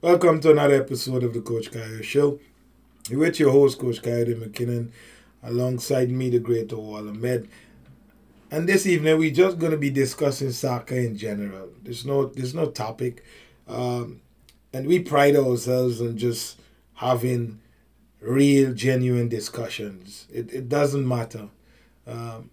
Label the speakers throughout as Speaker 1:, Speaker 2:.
Speaker 1: Welcome to another episode of the Coach Kaya Show. You're with your host, Coach Kayode McKinnon, alongside me, the great Awal Ahmed. And this evening, we're just going to be discussing soccer in general. There's no, there's no topic, um, and we pride ourselves on just having real, genuine discussions. It, it doesn't matter. Um,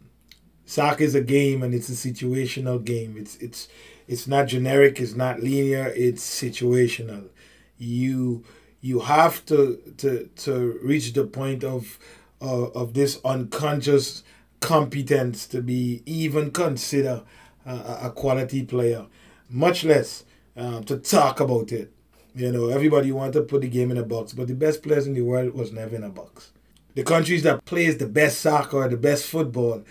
Speaker 1: soccer is a game, and it's a situational game. It's it's it's not generic. It's not linear. It's situational. You you have to to to reach the point of uh, of this unconscious competence to be even consider uh, a quality player, much less uh, to talk about it. You know, everybody want to put the game in a box, but the best players in the world was never in a box. The countries that plays the best soccer, the best football,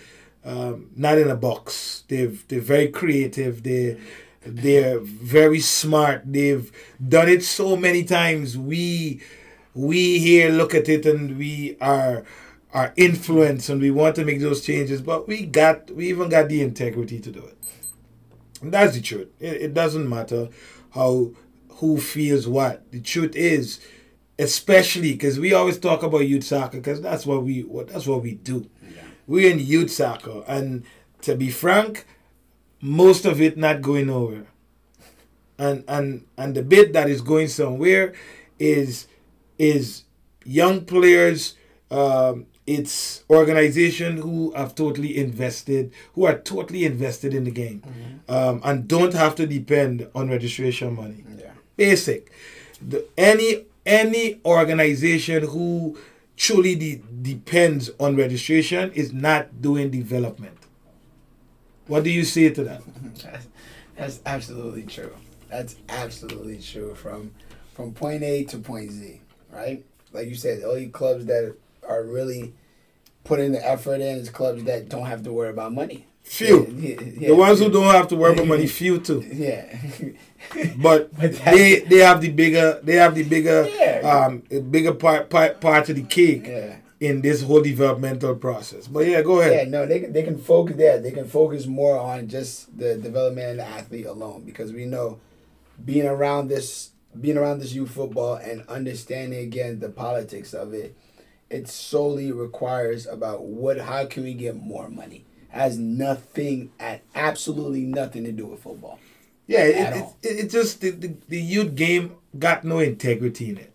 Speaker 1: um, not in a box. They've they're very creative. They they're very smart. They've done it so many times. We we here look at it and we are are influenced and we want to make those changes, but we got we even got the integrity to do it. And that's the truth. It, it doesn't matter how who feels what. The truth is, especially because we always talk about youth soccer because that's what we what that's what we do. Yeah. We're in youth soccer, and to be frank, most of it not going nowhere. And and and the bit that is going somewhere is is young players um, it's organization who have totally invested, who are totally invested in the game, mm-hmm. um, and don't have to depend on registration money. Yeah. Basic. The, any any organization who truly de- depends on registration is not doing development. What do you say to that?
Speaker 2: that's, absolutely true. That's absolutely true. From from point A to point Z, right? Like you said, all you clubs that are really putting the effort in is clubs that don't have to worry about money.
Speaker 1: Few. Yeah, yeah, the ones who don't have to worry about money, few too.
Speaker 2: Yeah.
Speaker 1: but, but they they have the bigger they have the bigger yeah. um bigger part part part of the cake. Yeah in this whole developmental process. But yeah, go ahead.
Speaker 2: Yeah, no, they can they can focus there. They can focus more on just the development of the athlete alone because we know being around this being around this youth football and understanding again the politics of it, it solely requires about what how can we get more money. It has nothing at absolutely nothing to do with football.
Speaker 1: Yeah, it, it, it, it, just the, the, the youth game got no integrity in it.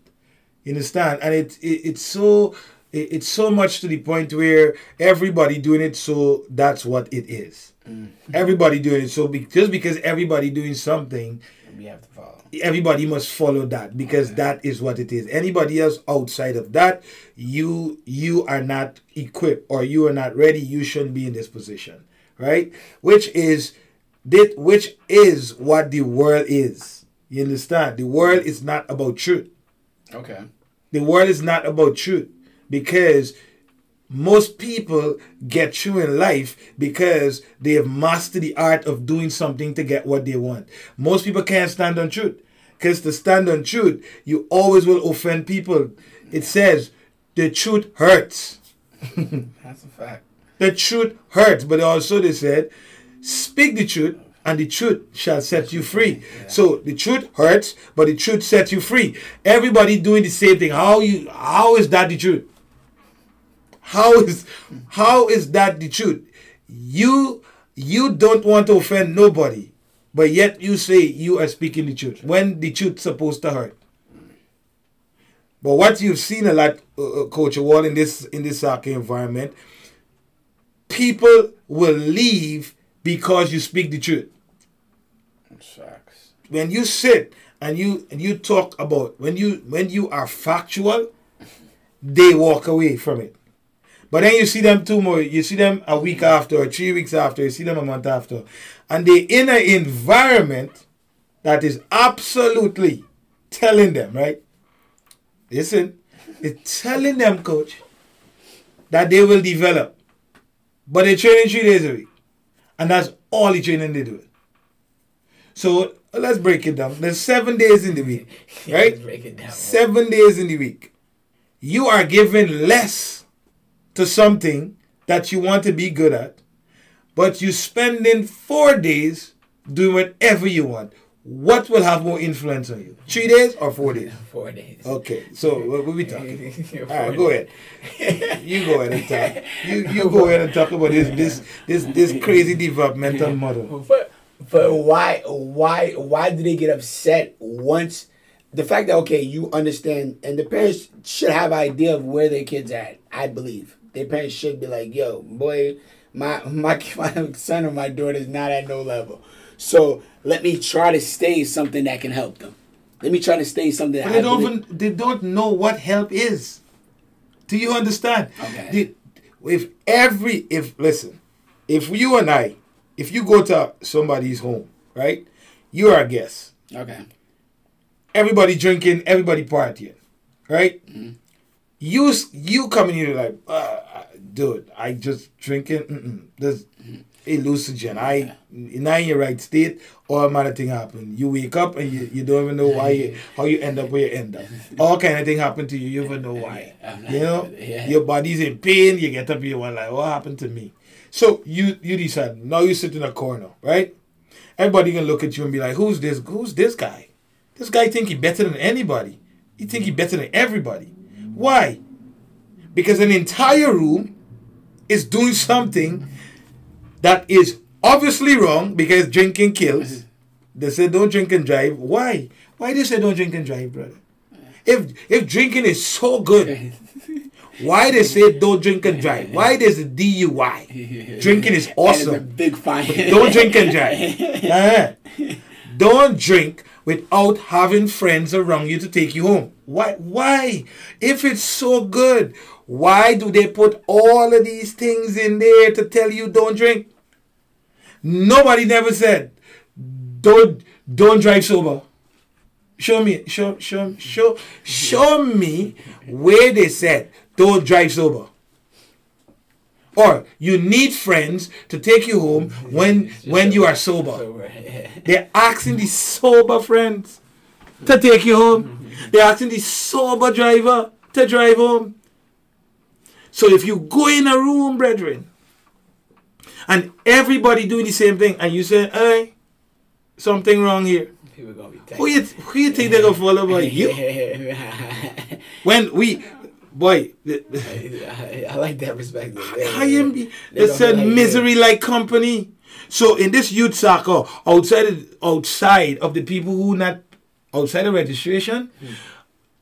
Speaker 1: You understand? And it, it it's so it's so much to the point where everybody doing it so that's what it is. Mm-hmm. everybody doing it so be, just because everybody doing something
Speaker 2: we have to follow.
Speaker 1: everybody must follow that because okay. that is what it is. Anybody else outside of that you you are not equipped or you are not ready you shouldn't be in this position right? Which is that which is what the world is. You understand? The world is not about truth.
Speaker 2: Okay.
Speaker 1: The world is not about truth because most people get through in life because they have mastered the art of doing something to get what they want. Most people can't stand on truth. Because to stand on truth, you always will offend people. It says the truth hurts.
Speaker 2: That's a fact.
Speaker 1: The truth hurts. But also they said, speak the truth and the truth shall set you free. Yeah. So the truth hurts, but the truth sets you free. Everybody doing the same thing. How you how is that the truth? How is how is that the truth? You you don't want to offend nobody, but yet you say you are speaking the truth when the truth supposed to hurt. But what you've seen a lot, uh, uh Coach Wall, in this in this soccer environment, people will leave because you speak the truth.
Speaker 2: Sucks.
Speaker 1: When you sit and you and you talk about when you when you are factual, they walk away from it. But then you see them two more, you see them a week after, or three weeks after, you see them a month after. And they're in an environment that is absolutely telling them, right? Listen, it's telling them, coach, that they will develop. But they're training three days a week. And that's all the training they do. So let's break it down. There's seven days in the week, right? break it down. Seven days in the week. You are given less to something that you want to be good at, but you spending four days doing whatever you want. what will have more influence on you? Three days or four days?
Speaker 2: Four days.
Speaker 1: Okay, so what will we talking? All right, go ahead. You go ahead and talk. You you go ahead and talk about this this this this crazy developmental model.
Speaker 2: But but why why why do they get upset once the fact that okay you understand and the parents should have idea of where their kids at I believe their parents should be like yo boy my my my son or my daughter is not at no level so let me try to stay something that can help them let me try to stay something that
Speaker 1: But they don't even they don't know what help is. Do you understand?
Speaker 2: Okay.
Speaker 1: The- if every if listen, if you and I, if you go to somebody's home, right? You are a guest.
Speaker 2: okay
Speaker 1: Everybody drinking, everybody partying, right?
Speaker 2: Mm-hmm.
Speaker 1: You you coming here like, uh, dude, I just drinking. Mm-mm, there's hallucinogen. I not in your right state. All manner of thing happen. You wake up and you, you don't even know why you, how you end up where you end up. All kind of thing happen to you. You even know why. You know, your body's in pain. You get up, you want like, what happened to me? So you you decide. Now you sit in a corner, right? Everybody gonna look at you and be like, who's this? Who's this guy? This guy think he better than anybody. He think he better than everybody. Why? Because an entire room is doing something that is obviously wrong because drinking kills. They say don't drink and drive. Why? Why they say don't drink and drive, brother? If if drinking is so good, why they say don't drink and drive? Why there's a DUI? Drinking is awesome.
Speaker 2: big fine
Speaker 1: Don't drink and drive. Uh-huh. Don't drink without having friends around you to take you home. Why? Why? If it's so good, why do they put all of these things in there to tell you don't drink? Nobody never said don't don't drive sober. Show me, show, show, show, show me where they said don't drive sober. Or you need friends to take you home when when you are sober. They're asking the sober friends to take you home. They're asking the sober driver to drive home. So if you go in a room, brethren, and everybody doing the same thing, and you say, "Hey, something wrong here,"
Speaker 2: People gonna be
Speaker 1: who you who you think they're gonna follow by you? When we, boy, the, the,
Speaker 2: I like that perspective.
Speaker 1: I am.
Speaker 2: They
Speaker 1: They said
Speaker 2: like it.
Speaker 1: misery like company. So in this youth soccer, outside outside of the people who not outside of registration,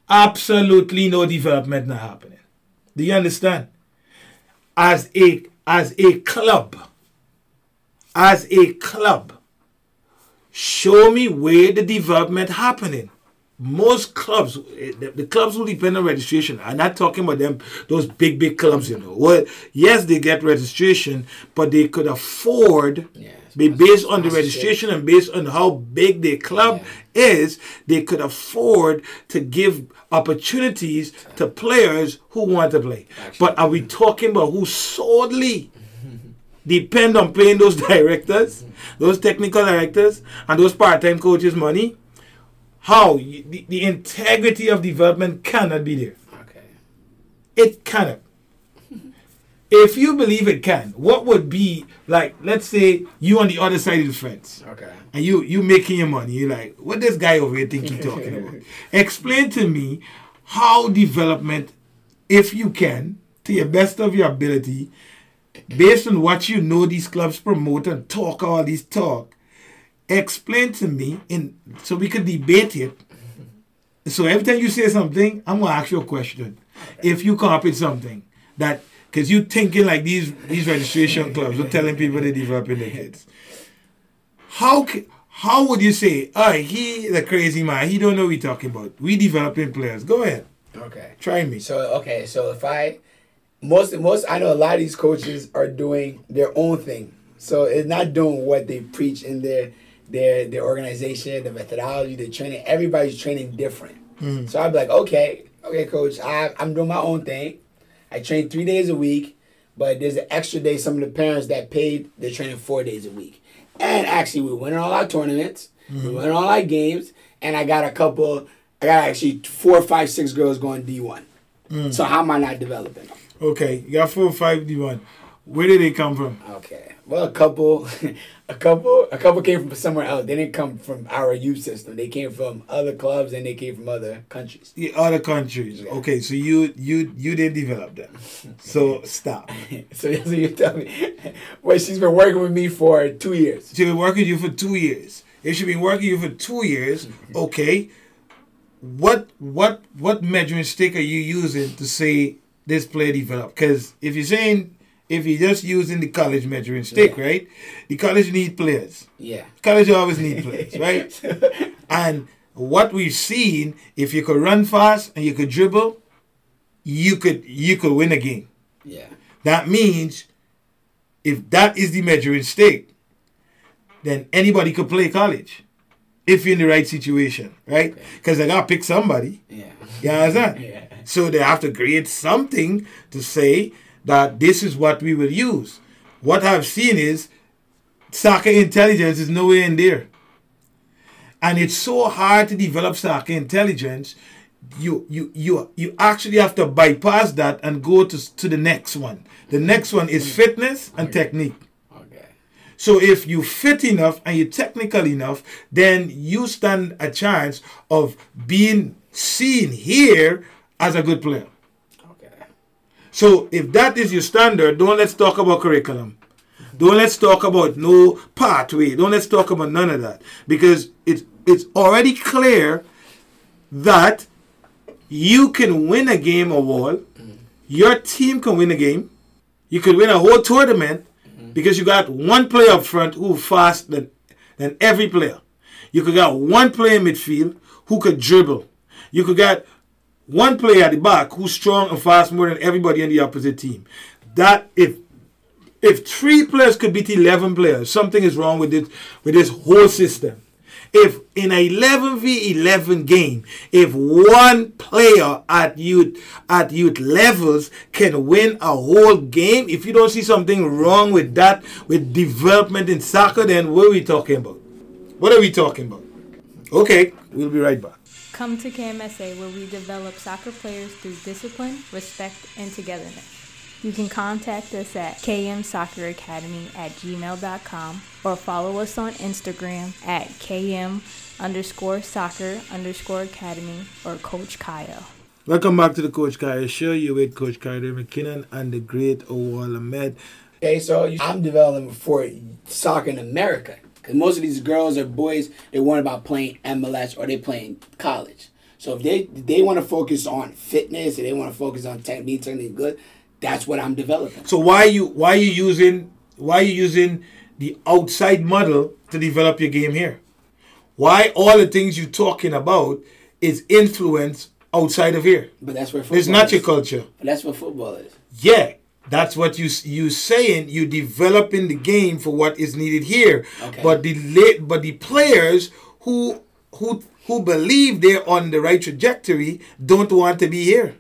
Speaker 1: absolutely no development not happening. Do you understand? As a as a club, as a club, show me where the development happening. Most clubs, eh, the, the clubs who depend on registration, I'm not talking about them, those big, big clubs, you know. Well, yes, they get registration, but they could afford,
Speaker 2: Yeah,
Speaker 1: be based on the registration and based on how big their club is, they could afford to give opportunities to players who want to play. But are we talking about who solely depend on paying those directors, those technical directors, and those part-time coaches money, how the, the integrity of development cannot be there.
Speaker 2: Okay.
Speaker 1: It cannot. If you believe it can, what would be like? Let's say you on the other side of the fence,
Speaker 2: Okay.
Speaker 1: and you you making your money. You're like, what this guy over here think he talking about? Explain to me how development, if you can, to your best of your ability, based on what you know these clubs promote and talk all these talk, explain to me in so we could debate it. So every time you say something, I'm gonna ask you a question. If you come up with something that because you thinking like these these registration clubs are telling people they're developing their kids. How how would you say, oh, he the crazy man, he don't know what we talking about. We developing players. Go ahead.
Speaker 2: Okay.
Speaker 1: Try me.
Speaker 2: So okay, so if I most most I know a lot of these coaches are doing their own thing. So it's not doing what they preach in their their their organization, the methodology, the training. Everybody's training different. Mm. So I'd be like, okay, okay, coach, I I'm doing my own thing. I train three days a week, but there's an extra day. Some of the parents that paid, they're training four days a week. And actually, we win all our tournaments, we mm-hmm. win all our games, and I got a couple. I got actually four, five, six girls going D one. Mm. So how am I not developing them?
Speaker 1: Okay, you got four or five D one. Where did they come from?
Speaker 2: Okay. Well, a couple, a couple, a couple came from somewhere else. They didn't come from our youth system. They came from other clubs and they came from other countries.
Speaker 1: Yeah, other countries.
Speaker 2: Yeah.
Speaker 1: Okay, so you you you didn't develop them. So stop.
Speaker 2: so, so you tell me, well, she's been working with me for two years.
Speaker 1: She's been working with you for two years. If she's been working with you for two years, mm-hmm. okay. What what what measuring stick are you using to say this player developed? Because if you're saying if you're just using the college measuring stick,
Speaker 2: Yeah.
Speaker 1: right? The college need players.
Speaker 2: Yeah.
Speaker 1: College always need players, right? And what we've seen, if you could run fast and you could dribble, you could you could win a game.
Speaker 2: yeah.
Speaker 1: That means if that is the measuring stick, then anybody could play college if you're in the right situation, right?
Speaker 2: Okay.
Speaker 1: Because they gotta pick somebody.
Speaker 2: Yeah.
Speaker 1: You understand?
Speaker 2: Yeah.
Speaker 1: So they have to create something to say that this is what we will use. What I've seen is soccer intelligence is nowhere in there. And it's so hard to develop soccer intelligence. You you you you actually have to bypass that and go to to the next one. The next one is fitness and technique.
Speaker 2: Okay.
Speaker 1: So if you fit enough and you're technical enough, then you stand a chance of being seen here as a good player. So if that is your standard, don't let's talk about curriculum. Don't let's talk about no pathway. Don't let's talk about none of that. Because it's it's already clear that you can win a game or wall. Your team can win a game. You could win a whole tournament because you got one player up front who fast than, than every player. You could got one player in midfield who could dribble. You could got one player at the back who's strong and fast more than everybody in the opposite team. That if if three players could beat eleven players, something is wrong with this with this whole system. If in a eleven v eleven game, if one player at youth at youth levels can win a whole game, if you don't see something wrong with that with development in soccer, then what are we talking about? What are we talking about? Okay, we'll be right back.
Speaker 3: Come to KMSA where we develop soccer players through discipline, respect, and togetherness. You can contact us at kmsocceracademy at gmail.com or follow us on Instagram at km underscore soccer underscore academy or Coach Kyle.
Speaker 1: Welcome back to the Coach Kyle Show. You with Coach Kyle McKinnon and the great Awal Ahmed.
Speaker 2: Okay, so I'm developing for soccer in America because most of these girls or boys they want about playing MLS or they playing college. So if they they want to focus on fitness and they want to focus on technique, technique good, that's what I'm developing.
Speaker 1: So why you why you using why you using the outside model to develop your game here? Why all the things you're talking about is influence outside of here?
Speaker 2: But that's where football
Speaker 1: It's not
Speaker 2: is.
Speaker 1: your culture.
Speaker 2: But that's what football is.
Speaker 1: Yeah, that's what you you saying. You developing the game for what is needed here.
Speaker 2: Okay.
Speaker 1: But the but the players who who who believe they're on the right trajectory don't want to be here.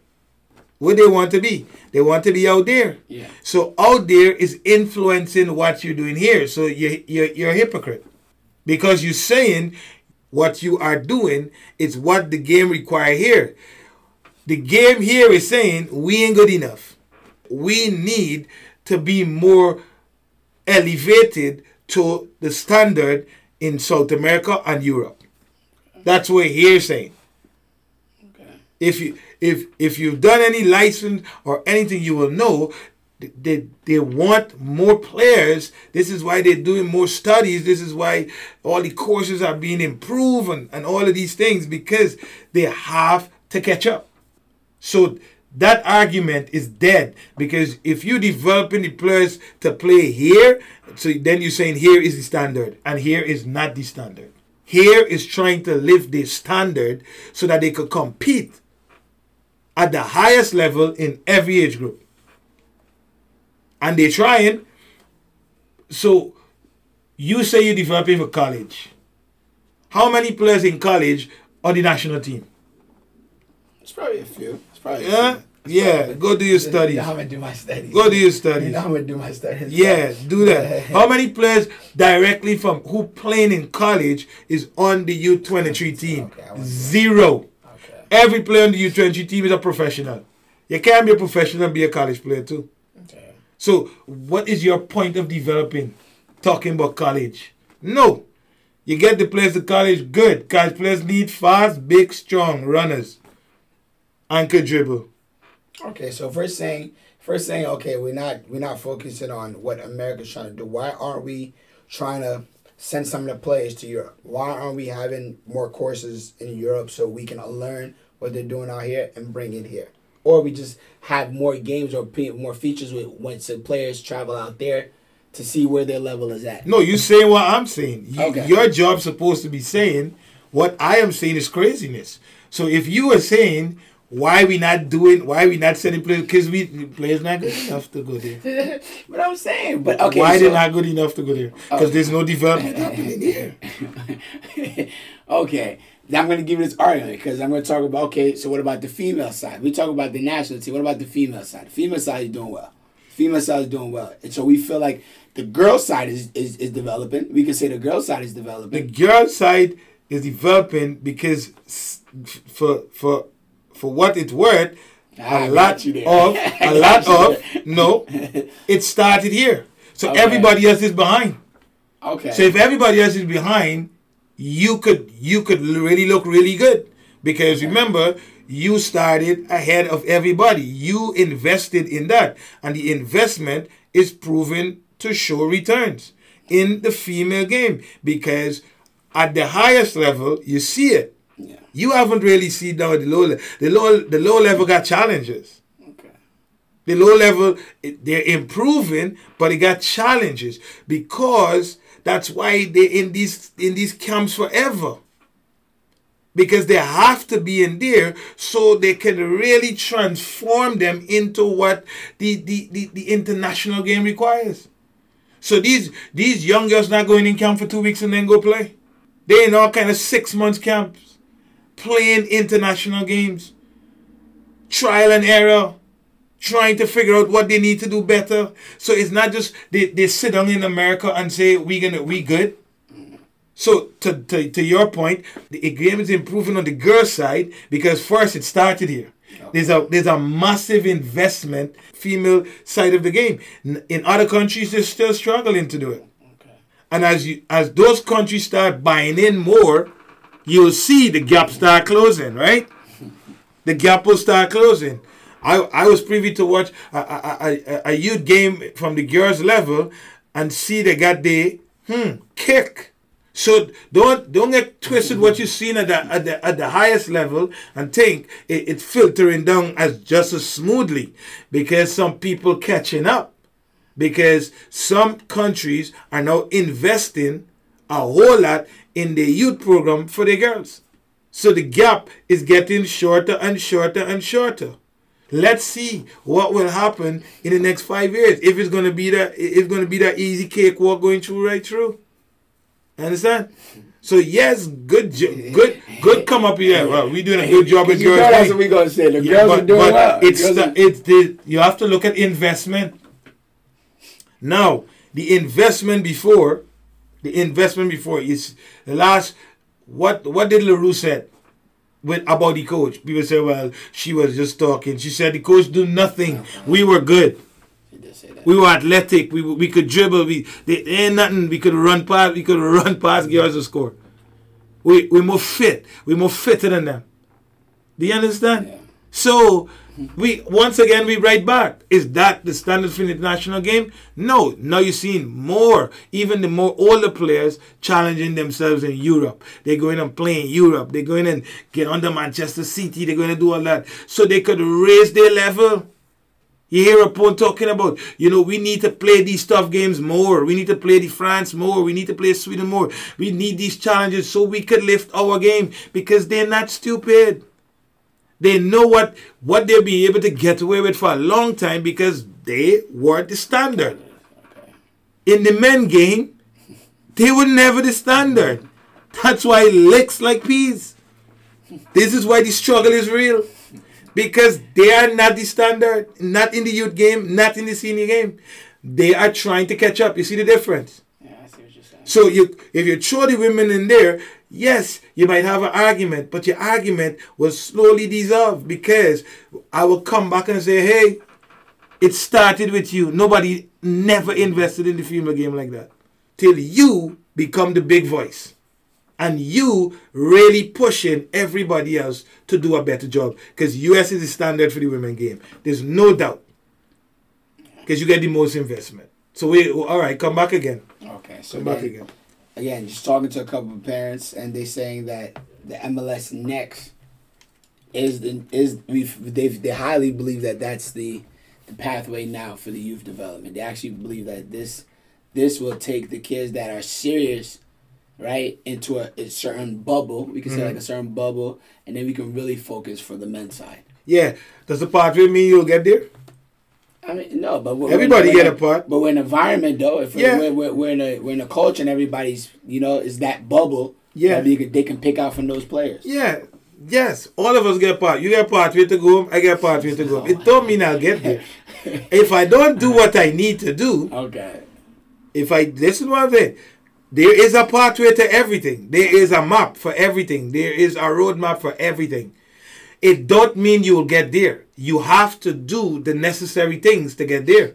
Speaker 1: Where they want to be, they want to be out there.
Speaker 2: Yeah.
Speaker 1: So out there is influencing what you're doing here. So you you're, you're a hypocrite because you're saying what you are doing is what the game require here. The game here is saying we ain't good enough. We need to be more elevated to the standard in South America and Europe. That's what here saying.
Speaker 2: Okay.
Speaker 1: If you if if you've done any license or anything, you will know they they want more players. This is why they're doing more studies. This is why all the courses are being improved and, and all of these things because they have to catch up. So that argument is dead because if you developing the players to play here, so then you're saying here is the standard and here is not the standard. Here is trying to lift the standard so that they could compete at the highest level in every age group. And they're trying. So you say you're developing for college. How many players in college on the national team?
Speaker 2: It's probably a few. It's probably a
Speaker 1: Yeah? Yeah, go do your studies.
Speaker 2: I'm gonna do my studies.
Speaker 1: Go do your
Speaker 2: You
Speaker 1: studies.
Speaker 2: I'm gonna do my studies.
Speaker 1: Yeah, do that. How many players directly from who playing in college is on the U23 team?
Speaker 2: Okay, I want that.
Speaker 1: Zero.
Speaker 2: Okay.
Speaker 1: Every player on the U23 team is a professional. You can't be a professional and be a college player too.
Speaker 2: Okay.
Speaker 1: So, what is your point of developing? Talking about college? No. You get the players to college, good. College players need fast, big, strong runners. And could dribble.
Speaker 2: Okay, so first thing, first thing, okay, we're not we're not focusing on what America's trying to do. Why aren't we trying to send some of the players to Europe? Why aren't we having more courses in Europe so we can learn what they're doing out here and bring it here? Or we just have more games or more features with when some players travel out there to see where their level is at.
Speaker 1: No, you saying what I'm saying. You,
Speaker 2: Okay.
Speaker 1: Your job's supposed to be saying what I am saying is craziness. So if you are saying why we not doing, why we not sending players, because we players not good enough to go there.
Speaker 2: But I'm saying, but okay,
Speaker 1: why
Speaker 2: so,
Speaker 1: they're not good enough to go there? Because there's no development oh. happening there.
Speaker 2: okay, now I'm going to give you this argument because I'm going to talk about okay. So what about the female side? We talk about the national team. What about the female side? The female side is doing well. Female side is doing well, and so we feel like the girl side is is, is developing. We can say the girl side is developing.
Speaker 1: The girl side is developing because for for for what it's worth,
Speaker 2: I
Speaker 1: a lot
Speaker 2: you
Speaker 1: of a lot of no, it started here. So
Speaker 2: Okay.
Speaker 1: everybody else is behind.
Speaker 2: Okay.
Speaker 1: So if everybody else is behind, you could you could really look really good because remember you started ahead of everybody. You invested in that, and the investment is proven to show returns in the female game because at the highest level you see it. You haven't really seen at the low level. The low the low level got challenges.
Speaker 2: Okay.
Speaker 1: The low level, they're improving, but it got challenges because that's why they're in these in these camps forever. Because they have to be in there so they can really transform them into what the, the, the, the international game requires. So these these young girls not going in camp for two weeks and then go play. They in all kind of six months camps, playing international games, trial and error trying to figure out what they need to do better. So it's not just they, they sit down in America and say we gonna we good. So to, to, to your point, the game is improving on the girl side because first it started here. There's a there's a massive investment female side of the game. In other countries, they're still struggling to do it.
Speaker 2: Okay.
Speaker 1: And as you as those countries start buying in more, you'll see the gap start closing, right? The gap will start closing. I I was privy to watch a, a, a, a youth game from the girls level and see they got the hmm kick. So don't don't get twisted what you've seen at the at the, at the highest level and think it, it's filtering down as just as smoothly because some people catching up because some countries are now investing a whole lot in the youth program for the girls. So the gap is getting shorter and shorter and shorter. Let's see what will happen in the next five years. If it's gonna be that it's gonna be that easy cakewalk going through right through. Understand? So yes, good, good, good. Come up here. Well, we're doing a good job with girls.
Speaker 2: that's eh? what we gonna say. The
Speaker 1: Yeah,
Speaker 2: girls
Speaker 1: but,
Speaker 2: are doing
Speaker 1: but
Speaker 2: well.
Speaker 1: it's the, it's the you have to look at investment. Now, the investment before, the investment before is the last. What what did Larue said with about the coach? People say, well, she was just talking. She said the coach do nothing. We were good.
Speaker 2: She did say that.
Speaker 1: We were athletic. We we could dribble. We there ain't nothing. We could run past. We could run past girls to score. We we more fit. We more fitter than them. Do you understand?
Speaker 2: Yeah.
Speaker 1: So we once again we right back. Is that the standard for the international game? No. Now you're seeing more, even the more older players challenging themselves in Europe. They're going and playing Europe. They're going and get under Manchester City. They're going to do all that. So they could raise their level. You hear a point talking about, you know, we need to play these tough games more. We need to play the France more. We need to play Sweden more. We need these challenges so we could lift our game because they're not stupid. They know what what they'll be able to get away with for a long time because they were the standard. In the men game, they were never the standard. That's why it licks like peas. This is why the struggle is real. Because they are not the standard, not in the youth game, not in the senior game. They are trying to catch up. You see the difference?
Speaker 2: Yeah, I see what you're saying.
Speaker 1: So you, if you throw the women in there, yes, you might have an argument, but your argument will slowly dissolve because I will come back and say, hey, It started with you. Nobody never invested in the female game like that. Till you become the big voice. And you really pushing everybody else to do a better job. Because US is the standard for the women game. There's no doubt. Because you get the most investment. So we all right, come back again.
Speaker 2: Okay, so
Speaker 1: Come back again.
Speaker 2: Again, just talking to a couple of parents, and they saying that the MLS next is the is we they they highly believe that that's the the pathway now for the youth development. They actually believe that this this will take the kids that are serious, right, into a, a certain bubble. We can say like mm-hmm. a certain bubble, and then we can really focus for the men's side.
Speaker 1: Yeah. Does the pathway mean you'll get there?
Speaker 2: I mean, no, but we're,
Speaker 1: Everybody get a part.
Speaker 2: But we're in an environment though. If
Speaker 1: Yeah.
Speaker 2: we're, we're, we're in a we're in a culture and everybody's you know is that bubble.
Speaker 1: Yeah.
Speaker 2: that they can, they can pick out from those players.
Speaker 1: Yeah. Yes. All of us get a part. You get a pathway to go home. I get a pathway to go home. Oh it don't mean I'll get there. if I don't do what I need to do,
Speaker 2: Okay.
Speaker 1: if I listen what I'm saying, there is a pathway to everything. There is a map for everything. There is a roadmap for everything. It don't mean you will get there. You have to do the necessary things to get there.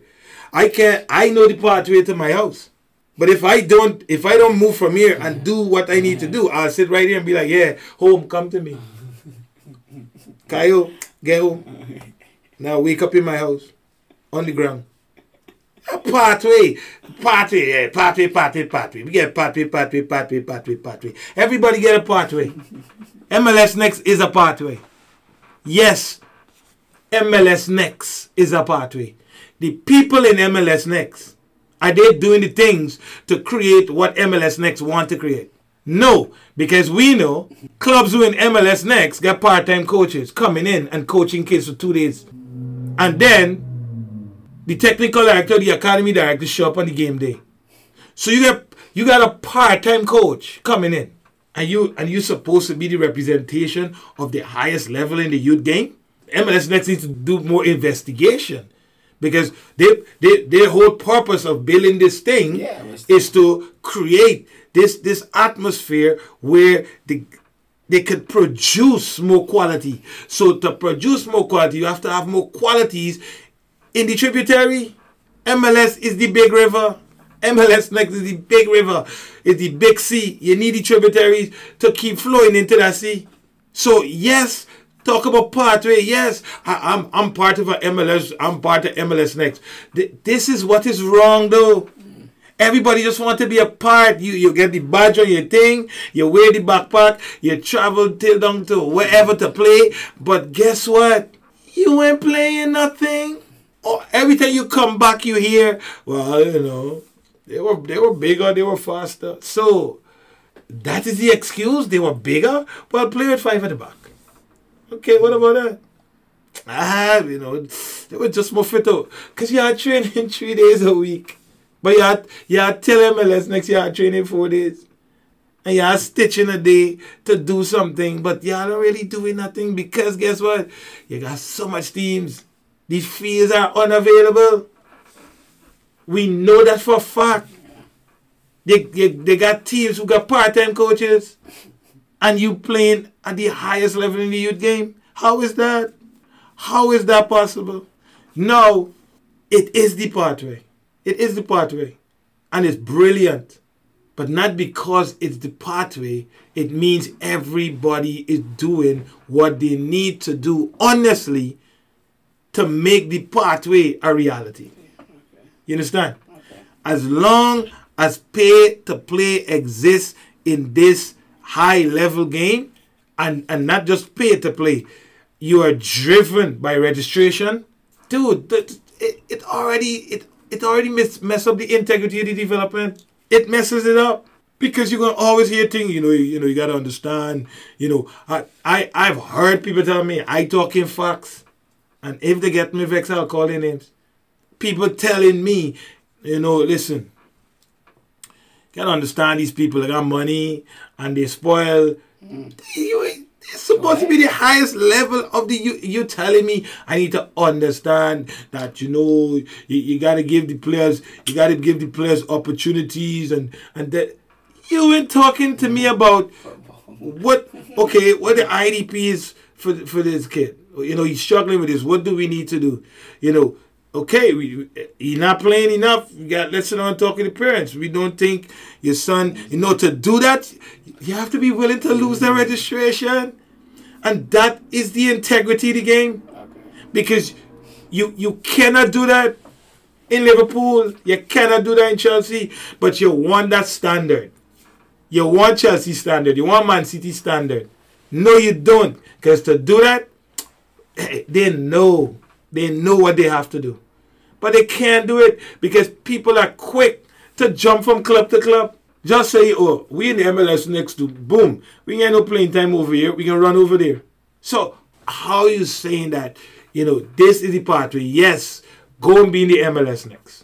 Speaker 1: I can I know the pathway to my house. But if I don't if I don't move from here and do what I need to do, I'll sit right here and be like, yeah, home, come to me. Kyle, get home. Now wake up in my house. On the ground. A pathway. Pathway, yeah, pathway, pathway, pathway. We get pathway, pathway, pathway, pathway, pathway. Everybody get a pathway. MLS Next is a pathway. Yes, MLS Next is a pathway. The people in MLS Next, are they doing the things to create what MLS Next want to create? No, because we know clubs who in MLS Next get part-time coaches coming in and coaching kids for two days. And then the technical director, the academy director show up on the game day. So you get you got a part-time coach coming in, and you and you're supposed to be the representation of the highest level in the youth game. MLS next needs to do more investigation because they, they their whole purpose of building this thing
Speaker 2: Yeah,
Speaker 1: is to create this this atmosphere where the they could produce more quality. So to produce more quality, you have to have more qualities in the tributary. MLS is the big river. MLS next is the big river. is the big sea. You need the tributaries to keep flowing into that sea. So yes, talk about pathway. Yes, I, am I'm part of a MLS. I'm part of MLS next. Th- This is what is wrong though. Everybody just want to be a part. You you get the badge on your thing. You wear the backpack. You travel till down to wherever to play. But guess what? You ain't playing nothing. Oh, every time you come back, you hear, well, you know, they were they were bigger, they were faster. So that is the excuse. They were bigger. Well, play with five at the back. Okay, what about that? Ah, you know, they were just more fit out. Because you are training three days a week. But you are, you are telling MLS next year training four days. And you are stitching a day to do something. But are not really doing nothing because guess what? You got so much teams. These fields are unavailable. We know that for a fact. They, they, they got teams who got part-time coaches and you playing at the highest level in the youth game. How is that? How is that possible? No, it is the pathway. It is the pathway. And it's brilliant. But not because it's the pathway, it means everybody is doing what they need to do honestly to make the pathway a reality. You understand? As long as pay to play exists in this high level game and, and not just pay to play, you are driven by registration. Dude, it, it already it it already mess, mess up the integrity of the development. It messes it up. Because you're gonna always hear things, you know, you, you know, you gotta understand, you know, I, I I've heard people tell me I talk in facts. And if they get me vexed, I'll call their names. People telling me, you know, listen, gotta understand these people. They got money and they spoil. You, it's supposed to be the highest level of the. You, you telling me I need to understand that you know you, you gotta give the players you gotta give the players opportunities and and that you ain't talking to me about what okay what the IDP is for for this kid. You know he's struggling with this. What do we need to do? You know okay, we, you're not playing enough. You got let's sit down and talk to parents. We don't think your son, you know, to do that, you have to be willing to lose the registration, and that is the integrity of the game, because you you cannot do that in Liverpool. You cannot do that in Chelsea, but you want that standard. You want Chelsea standard. You want Man City standard. No, you don't, because to do that, they know they know what they have to do. But they can't do it because people are quick to jump from club to club. Just say, oh, we in the MLS next to boom. We ain't no playing time over here. We can run over there. So how are you saying that, you know, this is the pathway? Yes, go and be in the MLS next.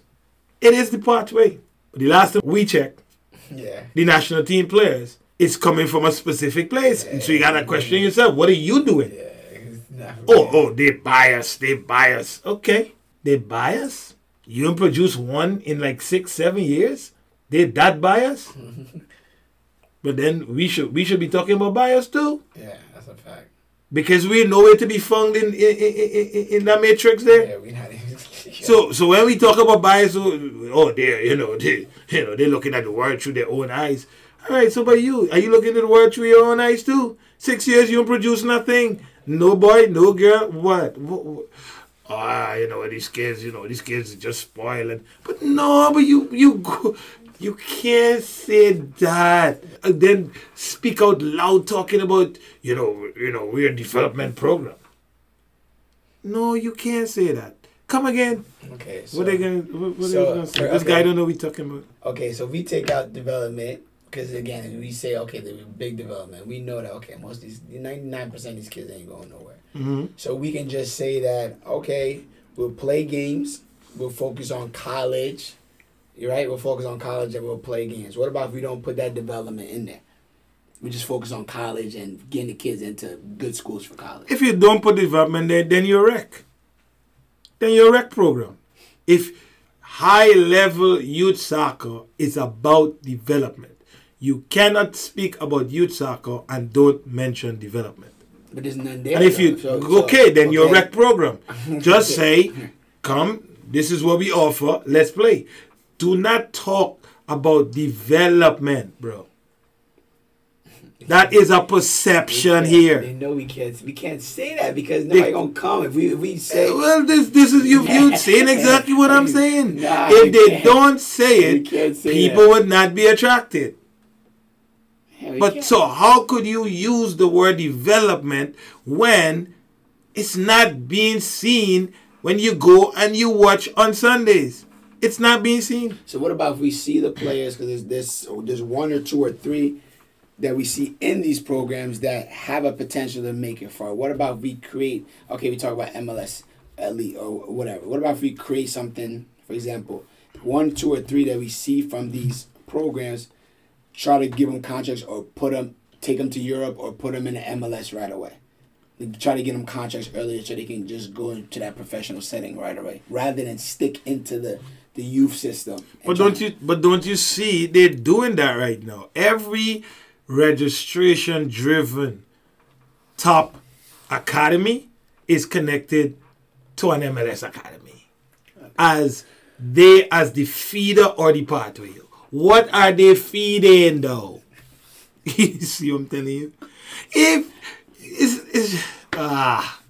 Speaker 1: It is the pathway. The last time we checked,
Speaker 2: Yeah.
Speaker 1: the national team players, it's coming from a specific place. And so you gotta question yourself, what are you doing?
Speaker 2: Yeah.
Speaker 1: Oh, oh, they bias, they bias. Okay, they bias. You don't produce one in like six, seven years. They that bias. but then we should we should be talking about bias too,
Speaker 2: Yeah, that's a fact.
Speaker 1: because we're nowhere to be found in in, in, in, in that matrix there.
Speaker 2: Yeah, we not even.
Speaker 1: So so when we talk about bias, oh, oh they you know they you know they're looking at the world through their own eyes. All right, so about you, are you looking at the world through your own eyes too? Six years you don't produce nothing. No boy, no girl. What? what, what? Ah, you know these kids. You know these kids are just spoiling. But no, but you you go. You can't say that. And then speak out loud talking about, you know, you know, we're a development program. No, you can't say that. Come again.
Speaker 2: okay. So,
Speaker 1: What they gonna? What, what
Speaker 2: so-
Speaker 1: they gonna say?
Speaker 2: okay.
Speaker 1: This guy don't know what we talking about.
Speaker 2: okay, so we take out development, because again, we say okay, the big development. We know that okay, most of these ninety nine percent of these kids ain't going nowhere.
Speaker 1: Mm-hmm.
Speaker 2: So we can just say that okay, we'll play games. We'll focus on college. You're right. We'll focus on college and we'll play games. What about if we don't put that development in there? We just focus on college and getting the kids into good schools for college.
Speaker 1: If you don't put development there, then you're rec. Then you're a rec program. If high level youth soccer is about development, you cannot speak about youth soccer and don't mention development.
Speaker 2: But there's none there.
Speaker 1: And if you
Speaker 2: So- so-
Speaker 1: okay, then you're a rec program. Just say, come, this is what we offer, let's play. Do not talk about development, bro. That is a perception
Speaker 2: They
Speaker 1: here.
Speaker 2: know we can't. We can't say that because nobody gonna come if we if we say.
Speaker 1: Uh, well, this this is you you saying exactly what I'm saying.
Speaker 2: Nah,
Speaker 1: if they
Speaker 2: can't.
Speaker 1: don't say it,
Speaker 2: say
Speaker 1: people
Speaker 2: that.
Speaker 1: would not be attracted.
Speaker 2: Yeah,
Speaker 1: But
Speaker 2: can't.
Speaker 1: so how could you use the word development when it's not being seen when you go and you watch on Sundays? It's not being seen.
Speaker 2: So what about if we see the players? Because there's there's there's one or two or three that we see in these programs that have a potential to make it far. What about if we create? Okay, we talk about MLS elite or whatever. What about if we create something? For example, one, two, or three that we see from these programs, try to give them contracts or put them, take them to Europe or put them in the MLS right away. Like, Try to get them contracts earlier so they can just go into that professional setting right away, rather than stick into the the youth system.
Speaker 1: But don't you but don't you see they're doing that right now. Every registration driven top academy is connected to an MLS academy. As they as the feeder or the pathway. What are they feeding though? you see what I'm telling you? If it's, it's ah.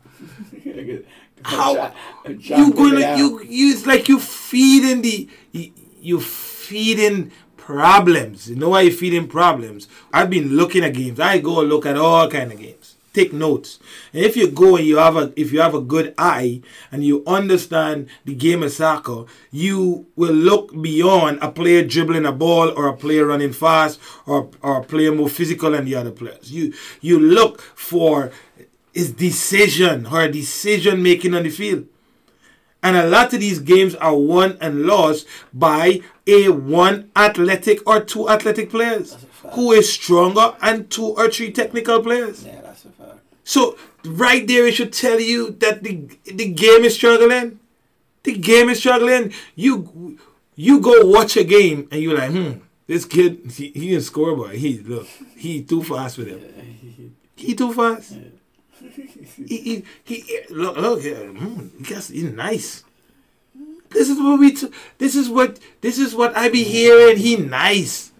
Speaker 1: How you gonna you you it's like you feeding the you, you feeding problems. You know why you feeding problems? I've been looking at games. I go look at all kind of games take notes and if you go and you have a if you have a good eye and you understand the game of soccer you will look beyond a player dribbling a ball or a player running fast or, or a player more physical than the other players you you look for his decision her decision making on the field and a lot of these games are won and lost by a one athletic or two athletic players who is stronger and two or three technical players.
Speaker 2: Yeah, that's a fact.
Speaker 1: So right there it should tell you that the the game is struggling. The game is struggling. You you go watch a game and you're like, hmm, this kid he, he can score, but he look he too fast with him. He too fast. He, he, he, look look hmm, he gets, he's nice. This is what we. T- this is what. This is what I be hearing. He nice.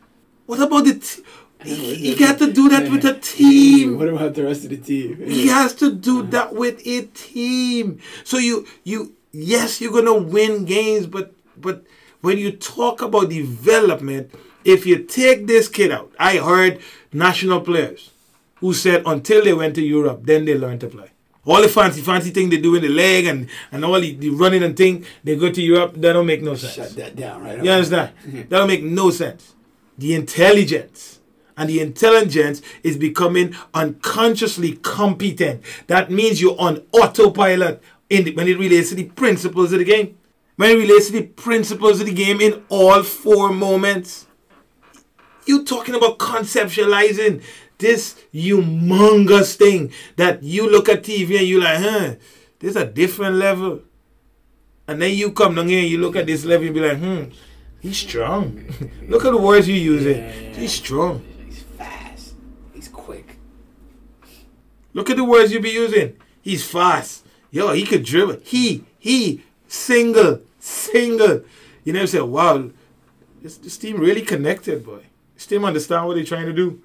Speaker 1: What about the? T- he, got to do that with a team.
Speaker 2: What about the rest of the team?
Speaker 1: He has to do that with a team. So you you yes, you're gonna win games, but but when you talk about development, if you take this kid out, I heard national players who said until they went to Europe, then they learned to play. All the fancy fancy thing they do in the leg and, and all the, the running and thing, they go to Europe, that don't make no sense.
Speaker 2: Shut that down, right?
Speaker 1: You understand? Mm-hmm. that don't make no sense. The intelligence and the intelligence is becoming unconsciously competent. That means you're on autopilot in the, when it relates to the principles of the game. When it relates to the principles of the game in all four moments. You're talking about conceptualizing this humongous thing that you look at TV and you're like, huh, this a different level. And then you come down here and you look at this level and be like, hmm, he's strong. look at the words you're using.
Speaker 2: Yeah, yeah.
Speaker 1: He's strong.
Speaker 2: He's fast. He's quick.
Speaker 1: Look at the words you be using. He's fast. Yo, he could dribble. He, he, single, single. You never say, wow, this, this team really connected, boy. This team understand what they're trying to do.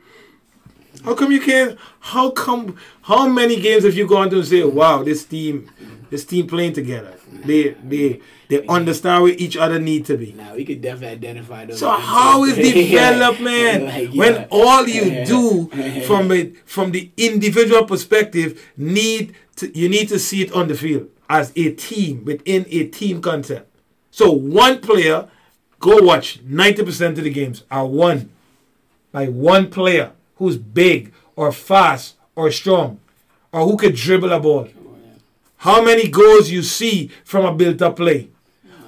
Speaker 1: How come you can't? How come? How many games have you gone to and say, "Wow, this team, this team playing together. They, they, they understand where each other need to be."
Speaker 2: Now we could definitely identify those.
Speaker 1: So how is development
Speaker 2: Like,
Speaker 1: when all you do from it from the individual perspective need to you need to see it on the field as a team within a team concept. So one player, go watch ninety percent of the games are one, like one player who's big or fast or strong, or who could dribble a ball. How many goals you see from a built-up play?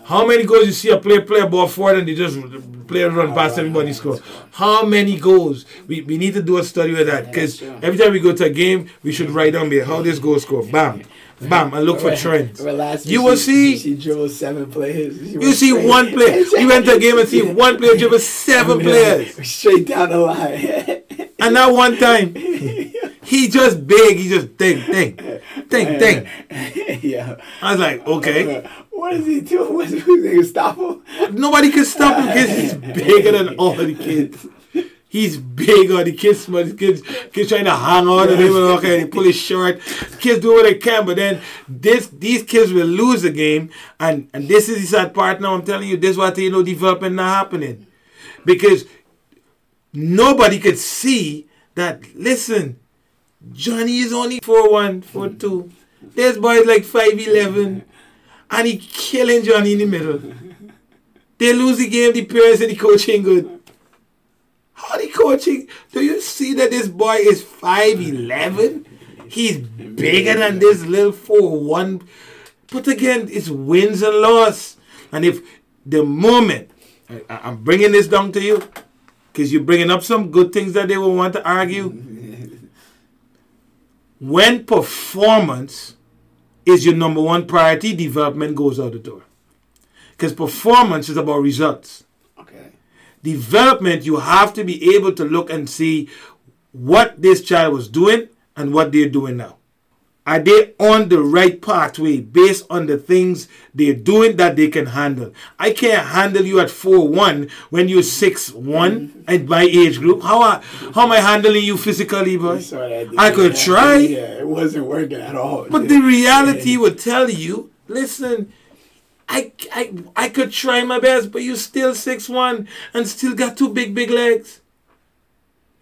Speaker 1: How many goals you see a player play a ball forward and they just player run past everybody score? How many goals? We, we need to do a study with that because every time we go to a game, we should write down there how this goal score. Bam, bam, and look for trends. You will see.
Speaker 2: She dribbled seven players.
Speaker 1: You see one player. You went to a game and see one player dribble seven players.
Speaker 2: Straight down the line.
Speaker 1: And that one time, he just big. He just think, think, think, think.
Speaker 2: yeah.
Speaker 1: I was like, okay.
Speaker 2: What is he doing? What's who's going to stop him?
Speaker 1: Nobody can stop him because he's bigger than all the kids. He's bigger. The kids, but the kids, kids trying to hang on to him. and Okay, they pull his short. Kids do what they can, but then this, these kids will lose the game. And and this is the sad part. Now I'm telling you, this is what you know development not happening, because nobody could see that. Listen, Johnny is only four one, four two. This boy is like five eleven, and he killing Johnny in the middle. They lose the game, the parents and the coach ain't good. How the coaching? Do you see that this boy is 5'11? He's bigger than this little 4'1. But again, it's wins and loss. And if the moment, I- I'm bringing this down to you, because you're bringing up some good things that they will want to argue. When performance is your number one priority, development goes out the door. Because performance is about results.
Speaker 2: Okay.
Speaker 1: Development, you have to be able to look and see what this child was doing and what they're doing now. Are they on the right pathway based on the things they're doing that they can handle? I can't handle you at 4-1 when you're 6-1 mm-hmm. at my age group. How, I, how am I handling you physically, boy?
Speaker 2: That
Speaker 1: I could
Speaker 2: yeah,
Speaker 1: try.
Speaker 2: Yeah, uh, it wasn't working at all.
Speaker 1: But the reality would tell you, listen, I, I, I could try my best, but you're still 6'1 and still got two big, big legs.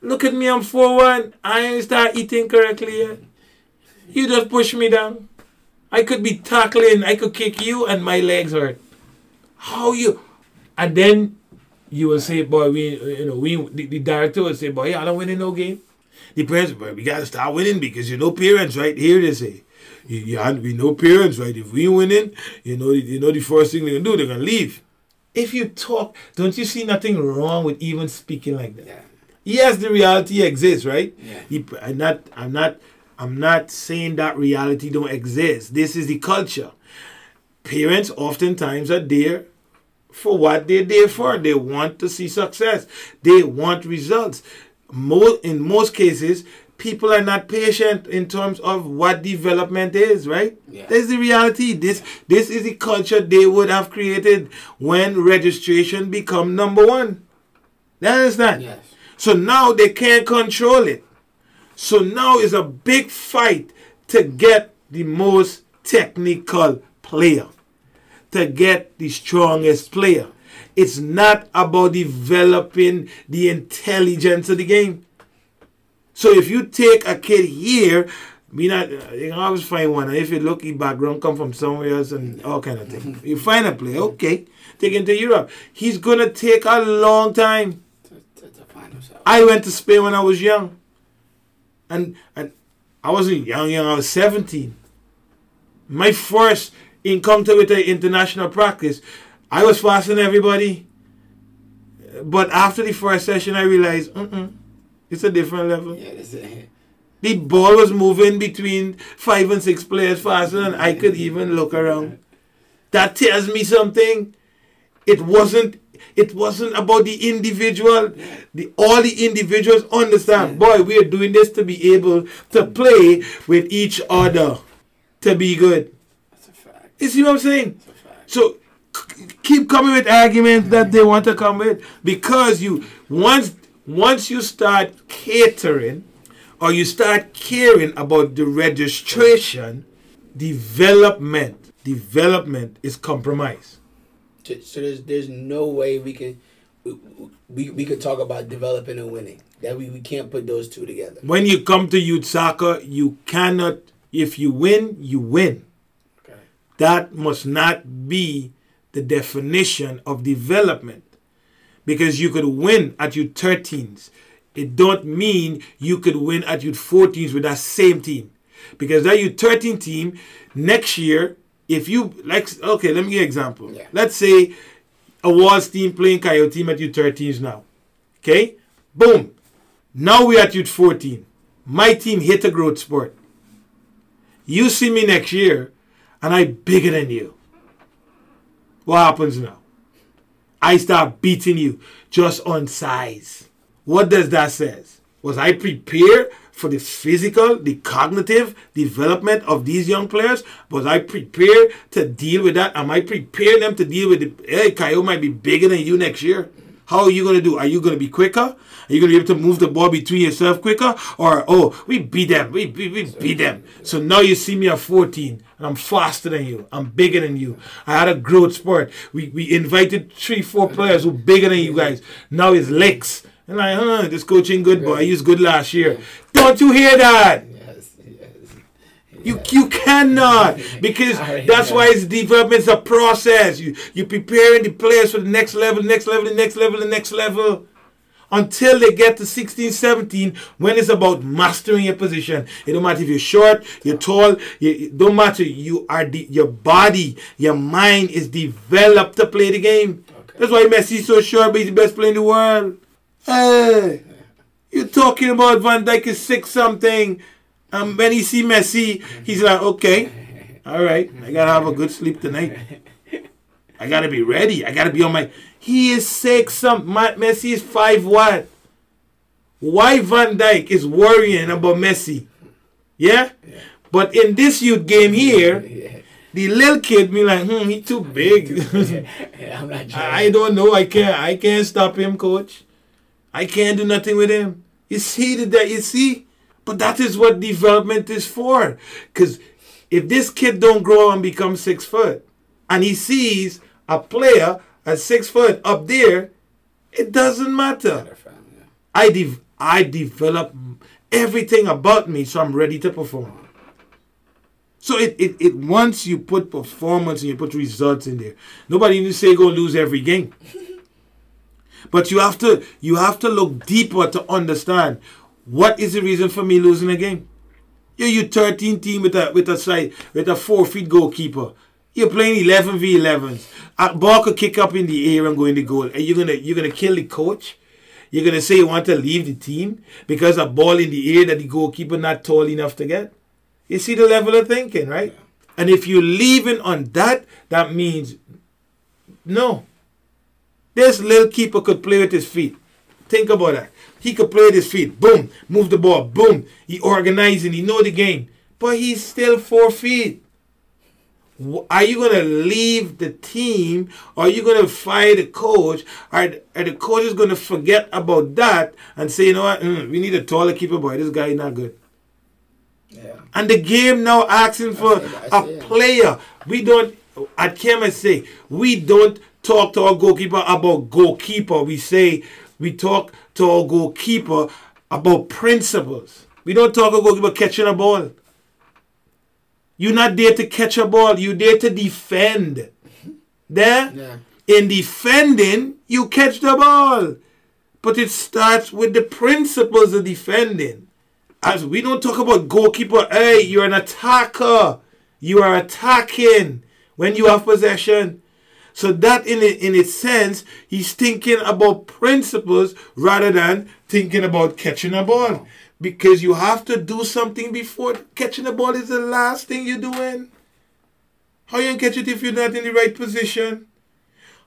Speaker 1: Look at me, I'm 4'1. I ain't start eating correctly yet. You just push me down. I could be tackling, I could kick you, and my legs hurt. How you? And then you will say, boy, we, you know, we, the, the director will say, boy, y'all don't winning no game. The parents, but we gotta start winning because you know parents, right? Here they say, you, you we know parents, right? If we winning, you know, you know the first thing they're gonna do, they're gonna leave. If you talk, don't you see nothing wrong with even speaking like that?
Speaker 2: Yeah.
Speaker 1: Yes, the reality exists, right?
Speaker 2: Yeah.
Speaker 1: You- I'm not, I'm not, I'm not saying that reality don't exist. This is the culture. Parents oftentimes are there for what they're there for. They want to see success. They want results. Mo- in most cases, people are not patient in terms of what development is, right?
Speaker 2: Yeah.
Speaker 1: That's the reality. This this is the culture they would have created when registration become number one. You understand?
Speaker 2: Yes.
Speaker 1: So now they can't control it. So now is a big fight to get the most technical player, to get the strongest player. It's not about developing the intelligence of the game. So if you take a kid here, me not you can always find one. And if you look, his background come from somewhere else and all kind of thing. You find a player, okay, take him to Europe. He's gonna take a long time.
Speaker 2: To, to, to find himself.
Speaker 1: I went to Spain when I was young. And and I wasn't young, young, I was 17. My first encounter with the international practice, I was faster than everybody. But after the first session, I realized, it's a different level.
Speaker 2: yeah, this is,
Speaker 1: The ball was moving between five and six players faster than I could even look around. That tells me something. It wasn't. It wasn't about the individual. The all the individuals understand. Boy, we are doing this to be able to play with each other, to be good.
Speaker 2: that's a fact.
Speaker 1: You see what I'm saying?
Speaker 2: That's a fact.
Speaker 1: So keep coming with arguments that they want to come with because you once once you start catering or you start caring about the registration, development development is compromised.
Speaker 2: So so there's there's no way we can we, we, we could talk about developing and winning. That we, we can't put those two together.
Speaker 1: When you come to youth soccer, you cannot if you win, you win.
Speaker 2: Okay.
Speaker 1: That must not be the definition of development. Because you could win at your 13s. It don't mean you could win at your 14s with that same team. Because that your 13 team, next year, if you like okay, let me give you an example.
Speaker 2: Yeah.
Speaker 1: Let's say Awal's team playing Kayode team at your 13s now. Okay? Boom. Now we're at youth 14. My team hit a growth sport You see me next year, and I bigger than you. What happens now? I start beating you just on size. What does that says? Was I prepared for the physical, the cognitive development of these young players? Was I prepared to deal with that? Am I preparing them to deal with the hey, Kayode might be bigger than you next year? How are you going to do? Are you going to be quicker? Are you going to be able to move the ball between yourself quicker? Or, oh, we beat them. We, we, we beat them. So now you see me at 14 and I'm faster than you. I'm bigger than you. I had a growth spurt. We, we invited three, four players who bigger than you guys. Now it's licks. And like, huh, this coaching good, boy. He was good last year. Don't you hear that?
Speaker 2: Yes, yes.
Speaker 1: You you cannot because that's why it's development's a process. You you preparing the players for the next level, next level, the next level, the next level. Until they get to 16, 17, when it's about mastering your position. It don't matter if you're short, you're tall, you, it don't matter. You are the, your body, your mind is developed to play the game.
Speaker 2: Okay.
Speaker 1: That's why Messi's so short, but he's the best player in the world. Hey, you're talking about Van Dijk is six something. Um, when he see Messi, he's like, okay, all right, I gotta have a good sleep tonight. I gotta be ready. I gotta be on my. He is six some. My, Messi is five what? Why Van Dijk is worrying about Messi? Yeah? But in this youth game here,
Speaker 2: Yeah.
Speaker 1: the little kid be like, hmm, he too big.
Speaker 2: Yeah, I'm not
Speaker 1: I don't know. I can't. I can't stop him, coach. I can't do nothing with him. You see that? You see, but that is what development is for. Because if this kid don't grow and become six foot, and he sees a player at six foot up there, it doesn't matter.
Speaker 2: Matter of fact, yeah.
Speaker 1: I de- I develop everything about me so I'm ready to perform. So it, it, it once you put performance and you put results in there, nobody needs to say go lose every game. but you have to you have to look deeper to understand what is the reason for me losing a game. You're you 13 team with a with a side with a four feet goalkeeper. You're playing 11 v 11s. A ball could kick up in the air and go in the goal, and you're gonna you're gonna kill the coach. You're gonna say you want to leave the team because a ball in the air that the goalkeeper not tall enough to get. You see the level of thinking, right? And if you're leaving on that, that means no. This little keeper could play with his feet. Think about that. He could play with his feet. Boom. Move the ball. Boom. He organizing. He know the game. But he's still four feet. Are you gonna leave the team? Or are you gonna fire the coach? Are, the- are the coaches gonna forget about that and say, you know what? Mm, we need a taller keeper boy. This guy is not good.
Speaker 2: Yeah.
Speaker 1: And the game now asking for
Speaker 2: see it, see it.
Speaker 1: player. We don't, at say we don't talk to our goalkeeper about goalkeeper. We say, we talk to our goalkeeper about principles. We don't talk our goalkeeper catching a ball. You're not there to catch a ball. You're there to defend. There?
Speaker 2: Yeah.
Speaker 1: In defending, you catch the ball. But it starts with the principles of defending. As we don't talk about goalkeeper, hey, you're an attacker. You are attacking when you have possession. So that in a, in its sense, he's thinking about principles rather than thinking about catching a ball. Because you have to do something before catching the ball is the last thing you're doing. How you catch it if you're not in the right position?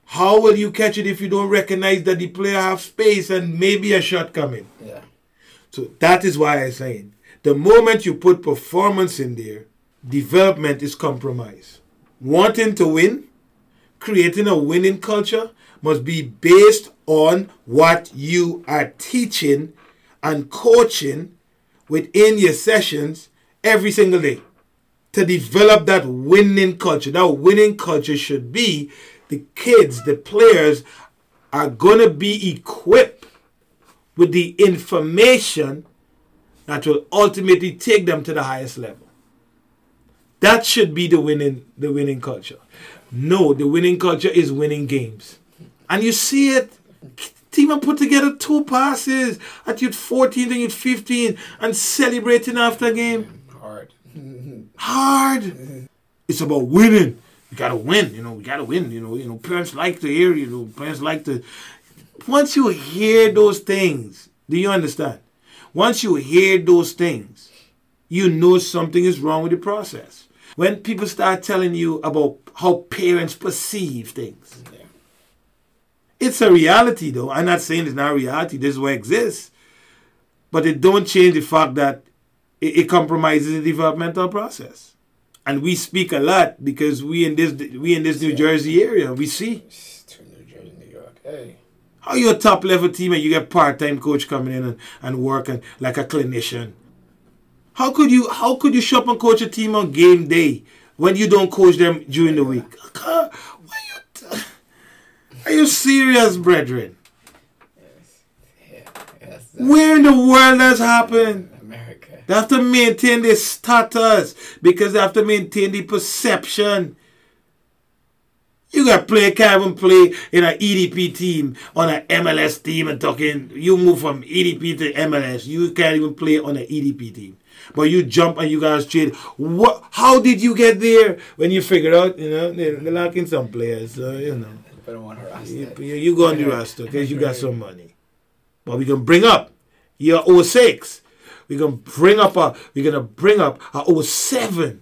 Speaker 1: How will you catch it if you don't recognize that the player have space and maybe a shot coming?
Speaker 2: Yeah.
Speaker 1: So that is why I'm saying the moment you put performance in there, development is compromised. Wanting to win, creating a winning culture must be based on what you are teaching and coaching within your sessions every single day to develop that winning culture. That winning culture should be the kids, the players are going to be equipped with the information that will ultimately take them to the highest level. That should be the winning the winning culture. No, the winning culture is winning games. And you see it. Team put together two passes at youth 14 and youth 15 and celebrating after game.
Speaker 2: Hard.
Speaker 1: Hard. It's about winning. You gotta win, you know, we gotta win, you know, you know, parents like to hear, you know, parents like to once you hear those things, do you understand? Once you hear those things, you know something is wrong with the process. When people start telling you about how parents perceive things,
Speaker 2: Yeah.
Speaker 1: it's a reality though. I'm not saying it's not a reality, this is what exists. But it don't change the fact that it, it compromises the developmental process. And we speak a lot because we in this we in this New Jersey area, we see
Speaker 2: To New Jersey, New York. Hey.
Speaker 1: how you a top level team and you get part time coach coming in and, and working like a clinician. How could you how could you shop and coach a team on game day when you don't coach them during the week? You t- Are you serious, brethren? Where in the world has happened?
Speaker 2: America.
Speaker 1: They have to maintain their status because they have to maintain the perception. You got play can't even play in an EDP team on an MLS team and talking. You move from EDP to MLS. You can't even play on an EDP team. But you jump and you guys trade. What? How did you get there? When you figure out, you know, they- they're lacking some players. So, you know,
Speaker 2: Put him on her roster.
Speaker 1: you, you you go on the roster because you got some money. But we can bring up your 06. We're gonna bring up a we're gonna bring up a 07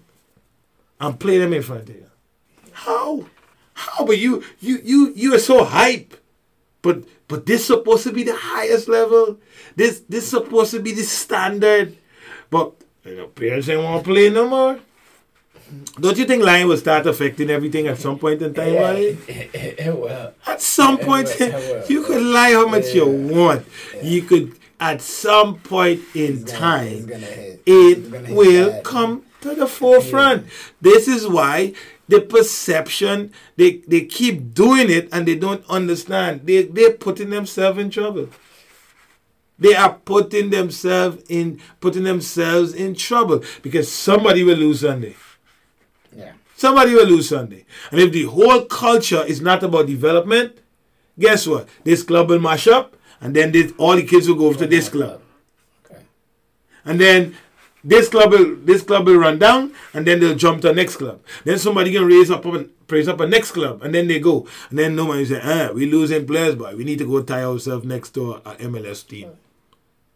Speaker 1: and play them in front of you. How? How? But you you you you are so hype. But but this supposed to be the highest level. This this supposed to be the standard. But you know, parents ain't want to play no more. Don't you think lying will start affecting everything at some point in time,
Speaker 2: Yeah,
Speaker 1: Wally?
Speaker 2: it, it, it will.
Speaker 1: At some
Speaker 2: It
Speaker 1: point,
Speaker 2: will, will.
Speaker 1: you could lie how much you want. You could, at some point in
Speaker 2: gonna-
Speaker 1: time,
Speaker 2: it's gonna hit. It's gonna
Speaker 1: it will
Speaker 2: bad.
Speaker 1: come to the forefront. This is why the perception they they keep doing it and they don't understand. They they're putting themselves in trouble. They are putting themselves in putting themselves in trouble because somebody will lose Sunday.
Speaker 2: Yeah.
Speaker 1: Somebody will lose Sunday. And if the whole culture is not about development, guess what? This club will mash up, and then this, all the kids will go over to this club.
Speaker 2: Okay.
Speaker 1: And then this club will this club will run down, and then they'll jump to the next club. Then somebody can raise up and raise up a next club, and then they go. And then no one will say, ah, we losing players, but We need to go tie ourselves next to a MLS team.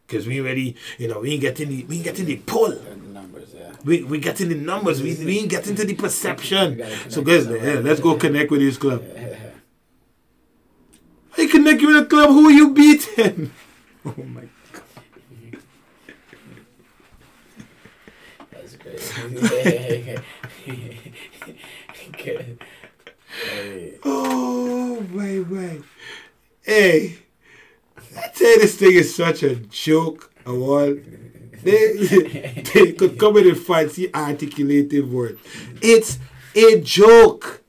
Speaker 1: Cause we already, you know, we ain't getting the we ain't getting the pull.
Speaker 2: The numbers, yeah.
Speaker 1: We we getting the numbers. We, we ain't getting to the perception.
Speaker 2: We gotta connect
Speaker 1: So guys, yeah, let's go connect with this club. You connect with a club? Who are you beating? Oh my god.
Speaker 2: That's crazy. Good. Oh, hey.
Speaker 1: Oh my my. Hey. I tell this thing is such a joke of all. They, they could come with a fancy articulated word. It's a joke.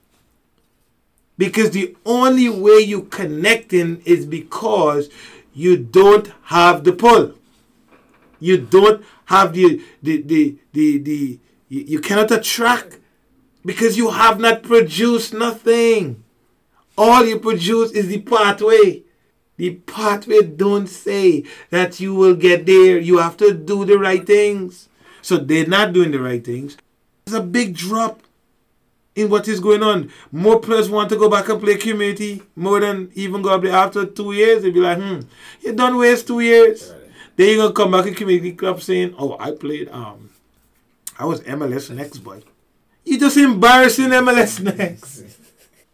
Speaker 1: Because the only way you connecting is because you don't have the pull. You don't have the the the the, the you cannot attract because you have not produced nothing. All you produce is the pathway. The pathway don't say that you will get there. You have to do the right things. So they're not doing the right things. There's a big drop in what is going on. More players want to go back and play community more than even go up there after two years. They'll be like, hmm, you don't waste two years. Then you're gonna come back in community club saying, Oh, I played um I was MLS next boy. You just embarrassing MLS next.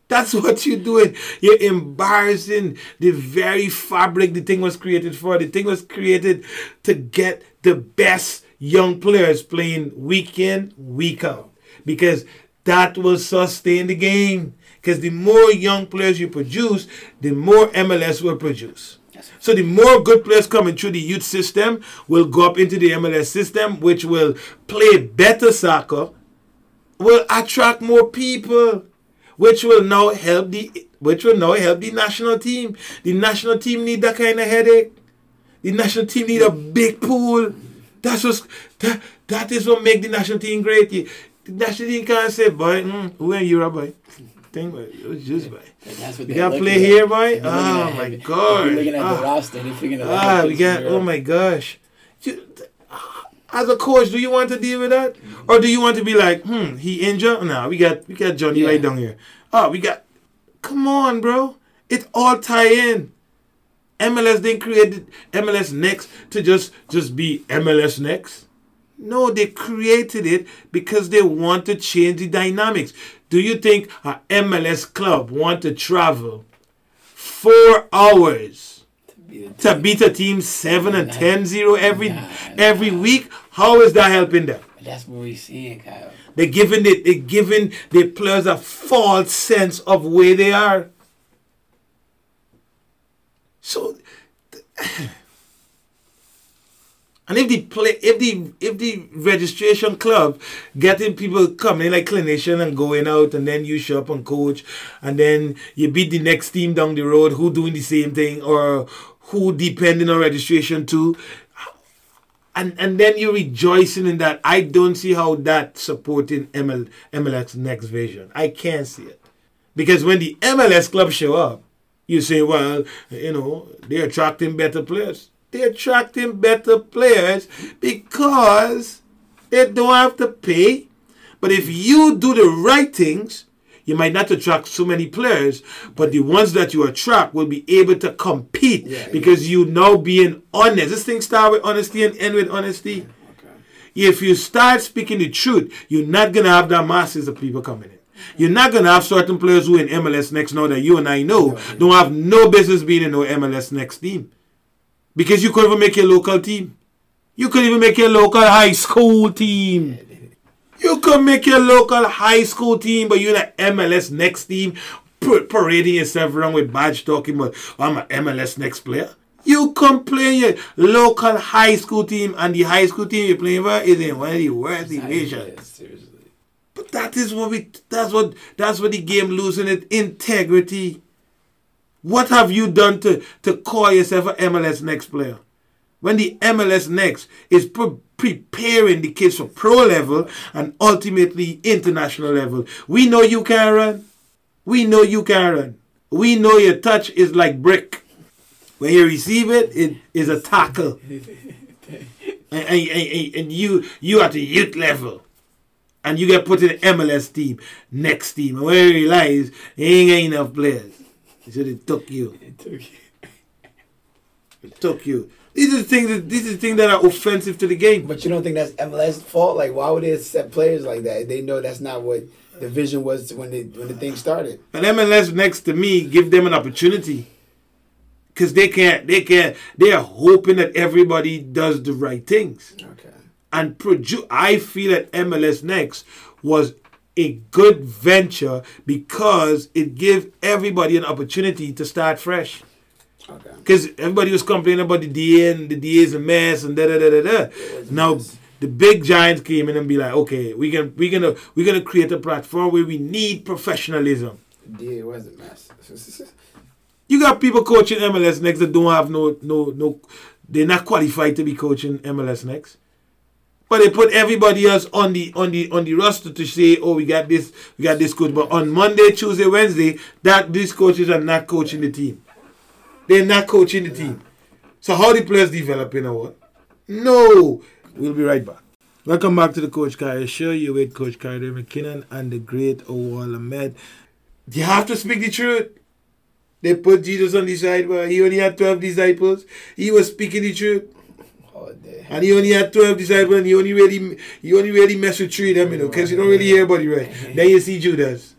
Speaker 1: That's what you're doing. You're embarrassing the very fabric the thing was created for. The thing was created to get the best young players playing week in, week out. Because that will sustain the game. Because the more young players you produce, the more MLS will produce. So the more good players coming through the youth system will go up into the MLS system, which will play better soccer, will attract more people, which will now help the which will now help the national team. The national team need that kind of headache. The national team need a big pool. That's what that, that is what make the national team great. The national team can't say, boy, mm, who are you, boy? Think about it. Was just boy.
Speaker 2: That's what
Speaker 1: We
Speaker 2: they
Speaker 1: got
Speaker 2: look
Speaker 1: play
Speaker 2: at.
Speaker 1: here, boy. Oh my god.
Speaker 2: Looking at
Speaker 1: Ah.
Speaker 2: the roster. They're figuring out.
Speaker 1: Ah, we got. Oh my gosh. You- As a coach, do you want to deal with that, or do you want to be like, hmm, he injured? Nah, we got we got Johnny
Speaker 2: Yeah.
Speaker 1: right down here. Oh, we got. Come on, bro. It all tie in. MLS didn't create MLS Next to just just be MLS Next. No, they created it because they want to change the dynamics. Do you think a MLS club want to travel four hours? to beat a team 7 and 10 0 every
Speaker 2: Nah,
Speaker 1: every
Speaker 2: nah.
Speaker 1: week how is that helping them
Speaker 2: That's what we're seeing, Kyle.
Speaker 1: they're giving it they're giving the players a false sense of where they are so and if the play if the if the registration club getting people coming like clinician and going out and then you show up and coach and then you beat the next team down the road who doing the same thing or who depending on registration too and and then you're rejoicing in that. I don't see how that supporting ML, mls next vision. I can't see it. Because when the mls club show up you say well you know they're attracting better players. They're attracting better players because they don't have to pay. But if you do the right things you might not attract so many players, but the ones that you attract will be able to compete
Speaker 2: Yeah,
Speaker 1: because you now being honest. This thing start with honesty and end with honesty.
Speaker 2: Okay.
Speaker 1: If you start speaking the truth, you're not gonna have that masses of people coming in. You're not gonna have certain players who in MLS next now that you and I know don't have no business being in no MLS next team. Because you could even make your local team. You could even make your local high school team. You could make your local high school team, but you're in an MLS next team, parading yourself around with badge talking about I'm an MLS next player. You come play your local high school team, and the high school team you're playing for is in one of the worst divisions.
Speaker 2: Seriously.
Speaker 1: But that is what we that's what that's what the game losing its integrity. What have you done to, to call yourself an MLS next player? When the MLS next is preparing the kids for pro level and ultimately international level. We know you can run. We know you can run. We know your touch is like brick. When you receive it, it is a tackle. and, and, and, and you you at the youth level and you get put in the MLS team, next team, and when you realize ain't got enough players. So they took you.
Speaker 2: It took you.
Speaker 1: It took you. These are the things that these are the things that are offensive to the game.
Speaker 2: But you don't think that's MLS' fault? Like, why would they accept players like that? They know that's not what the vision was when they when the thing started.
Speaker 1: And MLS next to me give them an opportunity because they can't. They can't. They are hoping that everybody does the right things
Speaker 2: Okay.
Speaker 1: and produce. I feel that MLS Next was a good venture because it gave everybody an opportunity to start fresh.
Speaker 2: Okay.
Speaker 1: Because everybody was complaining about the DA and the DA is a mess and da da da da da.
Speaker 2: was a
Speaker 1: Now
Speaker 2: mess.
Speaker 1: the big giants came in and be like, okay, we can we gonna we're gonna create a platform where we need professionalism.
Speaker 2: DA was a mess.
Speaker 1: You got people coaching MLS next that don't have no no no they're not qualified to be coaching MLS next. But they put everybody else on the on the on the roster to say, oh, we got this, we got this coach. But on Monday, Tuesday, Wednesday, that these coaches are not coaching the team. They're not coaching the team. So how the players developing or what? No. We'll be right back. Welcome back to the Coach Kaya Show. You with Coach Kayode McKinnon and the great Awal Ahmed. You have to speak the truth. They put Jesus on the side, but he only had 12 disciples. He was speaking the truth.
Speaker 2: Oh, All day.
Speaker 1: And he only had 12 disciples and he only really he only really messed with three of them, you know, because you don't really hear about it right. Then you see Judas.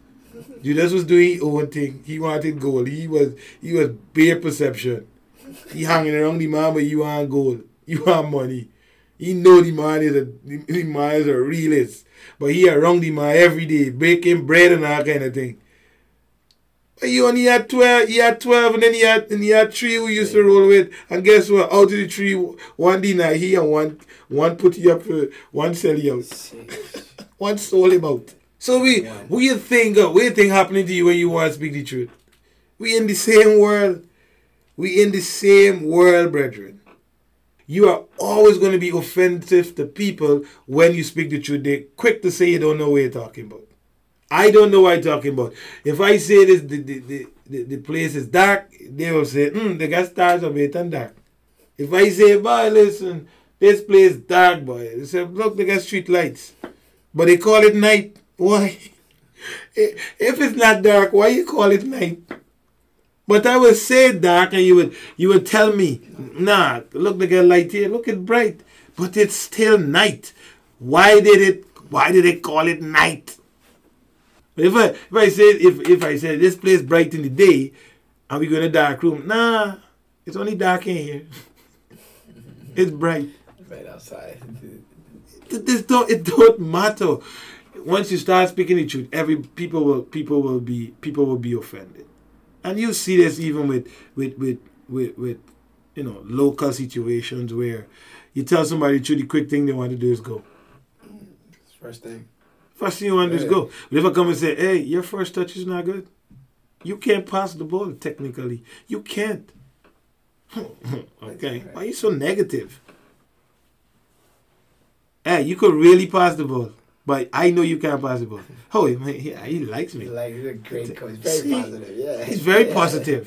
Speaker 1: Judas was doing his own thing. He wanted gold. He was he was bare perception. He hanging around the man, but you want gold. You want money. He know the man is a the, the man is a realist. But he around the man every day, baking bread and all kind of thing. But he only had twelve. He had twelve, and then he had and he had three we used to roll with. And guess what? Out of the three, one deny he and one one put you up for one sell you out. One sold him out. So we
Speaker 2: One.
Speaker 1: what you think uh, you think happening to you when you want to speak the truth? We in the same world. We in the same world, brethren. You are always going to be offensive to people when you speak the truth. They're quick to say you don't know what you're talking about. I don't know what I'm talking about. If I say this, the, the, the, the, place is dark, they will say, hmm, they got stars of it and dark. If I say, boy, listen, this place dark, boy. They say, look, they got street lights. But they call it night. Why? If it's not dark, why you call it night? But I would say dark and you would you would tell me, nah, look, they got light here, look, it's bright. But it's still night. Why did it why did they call it night? But if I if I say if if I say this place bright in the day and we go in a dark room, nah, it's only dark in here. it's bright.
Speaker 2: Right outside.
Speaker 1: This don't it don't matter. Once you start speaking the truth, every people will people will be people will be offended, and you see this even with with with with, with you know local situations where you tell somebody the truth, the quick thing they want to do is go.
Speaker 2: First thing.
Speaker 1: First thing you want to do is go. But if I come and say, "Hey, your first touch is not good," you can't pass the ball technically. You can't. okay, why are you so negative? Hey, you could really pass the ball, but I know you can't pass the ball. Oh, man, he, he likes me.
Speaker 2: Like he's a great coach. Very
Speaker 1: See?
Speaker 2: positive. Yeah.
Speaker 1: He's very
Speaker 2: Yeah.
Speaker 1: positive.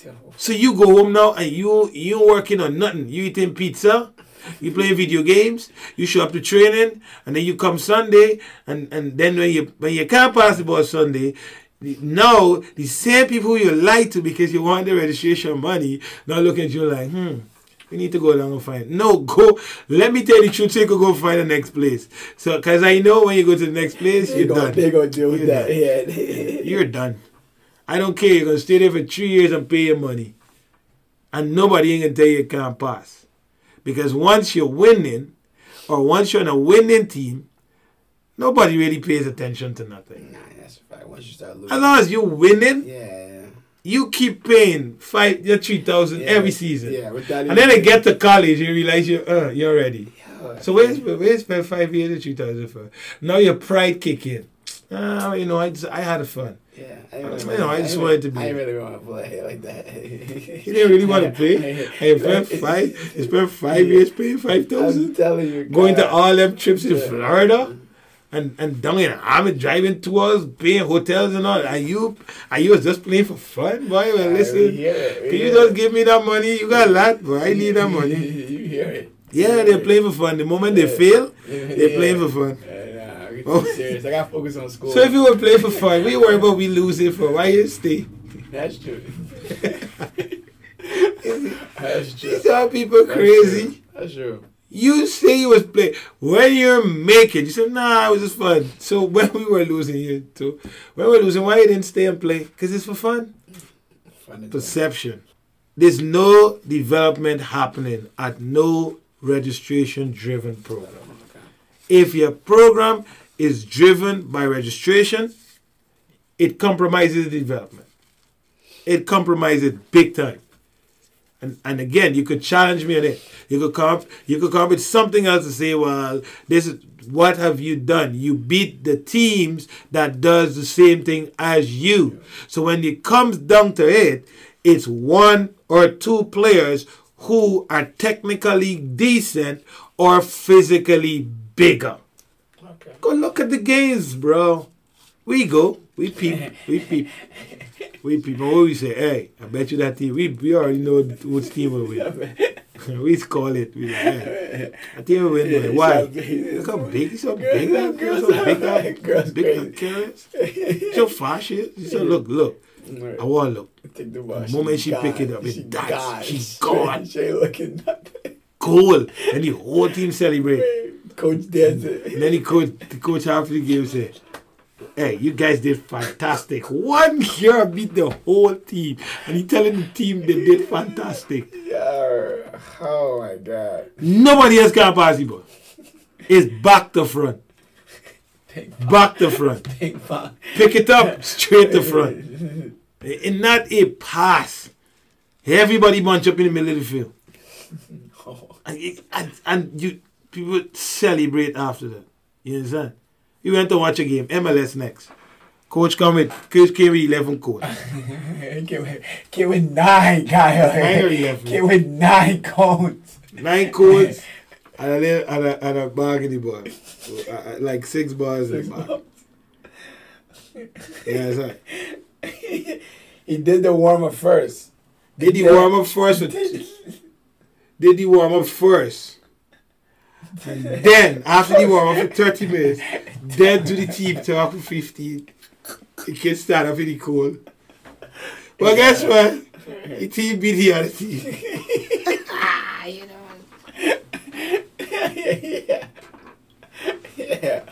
Speaker 2: So,
Speaker 1: So you go home now and you you working on nothing. You eating pizza, you playing video games, you show up to training, and then you come Sunday, and, and then when you when you can't pass the ball Sunday, now the same people you lied to because you want the registration money now look at you like, hmm, we need to go down and find. No, go. Let me tell you the truth. So you could go find the next place. So, cause I know when you go to the next place, you're
Speaker 2: gonna,
Speaker 1: done.
Speaker 2: They're gonna deal with
Speaker 1: You're
Speaker 2: that.
Speaker 1: done.
Speaker 2: Yeah.
Speaker 1: You're done. I don't care. You're gonna stay there for three years and pay your money. And nobody ain't gonna tell you you can't pass. Because once you're winning, or once you're on a winning team, nobody really pays attention to nothing.
Speaker 2: Nah, that's fact. Once you start losing.
Speaker 1: As long as you're winning,
Speaker 2: yeah.
Speaker 1: You keep paying five your three thousand
Speaker 2: yeah.
Speaker 1: every season.
Speaker 2: Yeah. With that
Speaker 1: And then they get to college, you realize you uh, you're ready.
Speaker 2: Yeah.
Speaker 1: So where's where's spend five years and three thousand for? Now your pride kick in. Ah, you know, I just I had fun.
Speaker 2: Yeah, I,
Speaker 1: You know, I just
Speaker 2: ain't
Speaker 1: wanted to be-
Speaker 2: I really want to play like that.
Speaker 1: You didn't really want to play. You spent five, you spent five years paying five
Speaker 2: I'm telling you,
Speaker 1: going to all them trips in. Florida, and and down in Ahmed driving tours, paying hotels and all. And you, and you was just playing for fun, boy. Well, listen,
Speaker 2: it, we
Speaker 1: can you just give me that money? You got a lot, boy. I need that money.
Speaker 2: you hear it.
Speaker 1: Yeah, they're playing for fun. The moment they fail, they're
Speaker 2: Yeah.
Speaker 1: playing for fun.
Speaker 2: Yeah,
Speaker 1: Oh.
Speaker 2: serious. I got to focus on school.
Speaker 1: So if you were playing for fun, we worry about we losing for why you stay.
Speaker 2: That's true. That's true.
Speaker 1: These are people
Speaker 2: That's
Speaker 1: crazy.
Speaker 2: true. That's true.
Speaker 1: You say you was playing when you're making. You said, "Nah, it was just fun." So when we were losing, you too. When we were losing, why you didn't stay and play? Because it's for fun.
Speaker 2: Fun.
Speaker 1: Perception. there's no development happening at no registration driven program. If your program is driven by registration, it compromises the development. It compromises big time. And, and again, you could challenge me on it. You could come up, you could come up with something else to say, well, this is what have you done? You beat the teams that does the same thing as you. So when it comes down to it, it's one or two players who are technically decent or physically bigger.
Speaker 2: Okay.
Speaker 1: Go look at the games, bro. We go. We peep. We peep. We peep. What we say, hey, I bet you that team, we, we already know which team will win. we call it. We like, hey, that team will win. man. Why? Look how big. He's so big. That girl's so big. That
Speaker 2: Girls
Speaker 1: big. That careless. So fast shit. He said, look, look. I want to look.
Speaker 2: Take the.
Speaker 1: The moment she
Speaker 2: gone.
Speaker 1: pick it up, it
Speaker 2: she
Speaker 1: dies.
Speaker 2: gone.
Speaker 1: She gone.
Speaker 2: She ain't looking nothing.
Speaker 1: Goal. And the whole team celebrate.
Speaker 2: Coach dancing.
Speaker 1: And then the coach, the coach after the game said, "Hey, you guys did fantastic. One year beat the whole team, and he telling the team they did fantastic.
Speaker 2: Yeah. Oh my god.
Speaker 1: Nobody else can pass you. It's back to front, back to front. Pick it up straight to front, and not a pass. Everybody bunch up in the middle of the field, and, and, and you people celebrate after that. You understand? We went to watch a game. MLS next. Coach come with coach came with eleven coach.
Speaker 2: Came with, came with nine, guy.
Speaker 1: Nine or 11?
Speaker 2: Came with nine cones.
Speaker 1: Nine codes and a little and a, and a bag in the uh, like six bars in the bag. Yeah, that's right.
Speaker 2: he did the warm up first.
Speaker 1: Did he warm up first? Did he warm up first. And then after the warm up for 30 minutes, then do the team talk for 15. The kids stand up in the cold. But guess what? The team beat the other team. ah, you know.
Speaker 2: yeah. Yeah.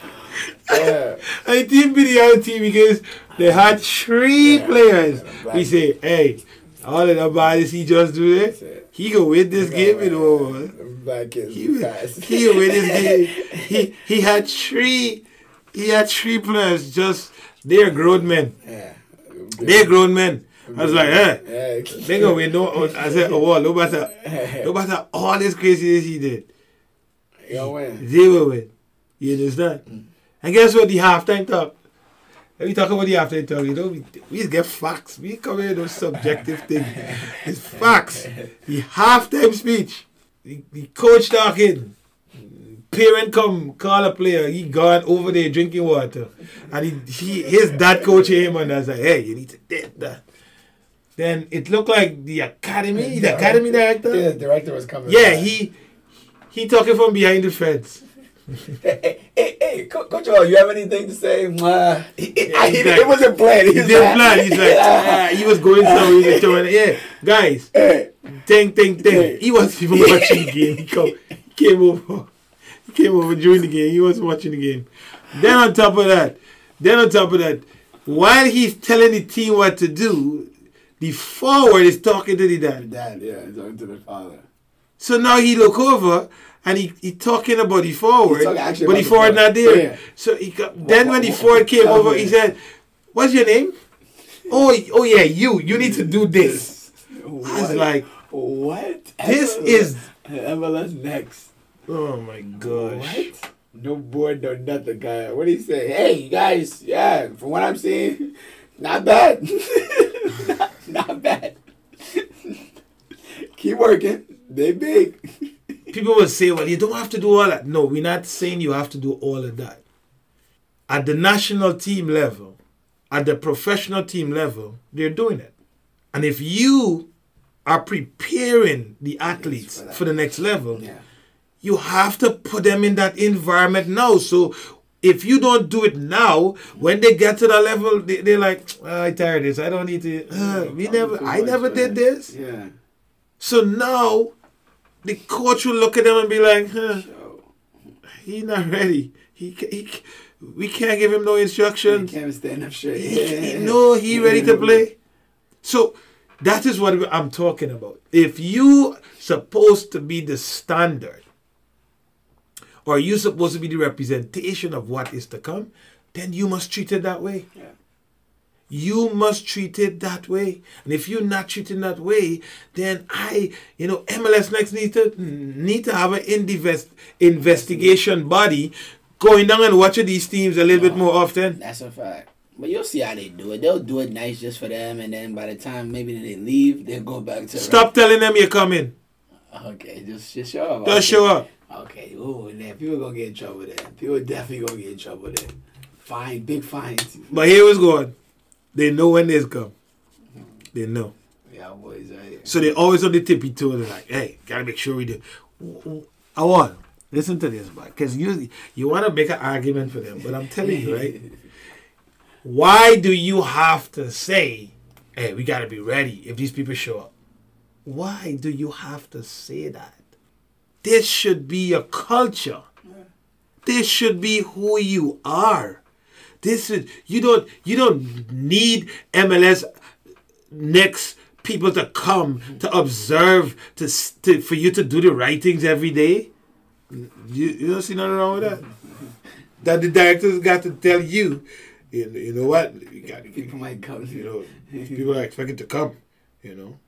Speaker 2: Yeah.
Speaker 1: And the team beat the other team because they had three players. We say, hey, all of the bodies he just do this, he can win this game in over.
Speaker 2: Black kids
Speaker 1: He,
Speaker 2: fast.
Speaker 1: he win this game. He he had three he had three players just they're grown men.
Speaker 2: Yeah.
Speaker 1: They're grown men. I was like, eh.
Speaker 2: Yeah.
Speaker 1: They gonna win no I said, oh well, no matter no matter all this craziness he did,
Speaker 2: gonna win.
Speaker 1: they will win. You understand? And guess what the halftime talk? Let me talk about the halftime talk. You know, we, we get facts. We come here with those subjective things. It's facts. The halftime speech. The, the coach talking. Parent come call a player. He gone over there drinking water, and he, he his dad coach him and I was like, "Hey, you need to did that." Then it looked like the academy, the academy director.
Speaker 2: Yeah, the director was coming.
Speaker 1: Yeah,
Speaker 2: back.
Speaker 1: he he talking from behind the fence.
Speaker 2: Hey, hey, hey, Coach O, you have anything to say? It,
Speaker 1: Yeah,
Speaker 2: I- it-
Speaker 1: exactly.
Speaker 2: it wasn't planned.
Speaker 1: He
Speaker 2: was
Speaker 1: didn't plan. He's like, ah, he was going somewhere. He was showing, yeah, guys,
Speaker 2: Hey,
Speaker 1: ting, ting, ting. He wasn't even watching the game. He, come, came over. He came over during the game. He wasn't watching the game. Then on top of that, then on top of that, while he's telling the team what to do, the forward is talking to the dad.
Speaker 2: Dad, yeah, talking to the father.
Speaker 1: So now he look over and he, he talking about the forward,
Speaker 2: talking
Speaker 1: but
Speaker 2: he
Speaker 1: forward not there.
Speaker 2: Yeah.
Speaker 1: So he got, then when the
Speaker 2: what-
Speaker 1: forward came over, he said, "What's your name?" Oh, oh yeah, you. You need to do this. I was like,
Speaker 2: what?
Speaker 1: this
Speaker 2: MLS
Speaker 1: is.
Speaker 2: MLS next.
Speaker 1: Oh my gosh.
Speaker 2: What? No board, no nothing, guy. What do you say? Hey, guys, yeah, from what I'm seeing, not bad. not, not bad. Keep working. They big.
Speaker 1: People will say, "Well, you don't have to do all that." No, we're not saying you have to do all of that. At the national team level, at the professional team level, they're doing it. And if you are preparing the athletes
Speaker 2: for
Speaker 1: for the next level,
Speaker 2: Yeah.
Speaker 1: you have to put them in that environment now. So if you don't do it now, when they get to that level, they, they're like, "Ah, I tired of this. I don't need to. Uh, we never. I never did this.
Speaker 2: Yeah.
Speaker 1: So now, the coach will look at them and be like, huh, he's not ready. He, he we can't give him no instructions.
Speaker 2: He can't stand up straight.
Speaker 1: He, he, no, he ready to play. So That is what I'm talking about. If you supposed to be the standard, or you supposed to be the representation of what is to come, then you must treat it that way.
Speaker 2: Yeah.
Speaker 1: You must treat it that way. And if you're not treating that way, then I, you know, MLS Next need to need to have an invest, investigation body going down and watching these teams a little bit oh, more often.
Speaker 4: That's a fact. But you'll see how they do it. They'll do it nice just for them, and then by the time maybe they leave, they'll go back to.
Speaker 1: Stop telling them you're coming.
Speaker 4: Okay, just just show up.
Speaker 1: Just show up.
Speaker 2: Okay, ooh, then people gonna get in trouble then. People definitely gonna get in trouble then. Fine, big fines.
Speaker 1: But here was going. They know when this come. They know.
Speaker 2: Yeah, boys, right
Speaker 1: So they always on the tippy toe. They're like, hey, gotta make sure we do. I want. Listen to this, man. Because you you want to make an argument for them, but I'm telling you, right? Why do you have to say, hey, we gotta be ready if these people show up? Why do you have to say that? This should be a culture. This should be who you are. This is you don't you don't need MLS next people to come to observe to, to for you to do the right things every day. You, you don't see nothing wrong with that. That the directors got to tell you, you know, you know what, you got to
Speaker 2: People might come.
Speaker 1: you know, these people are expected to come. You know,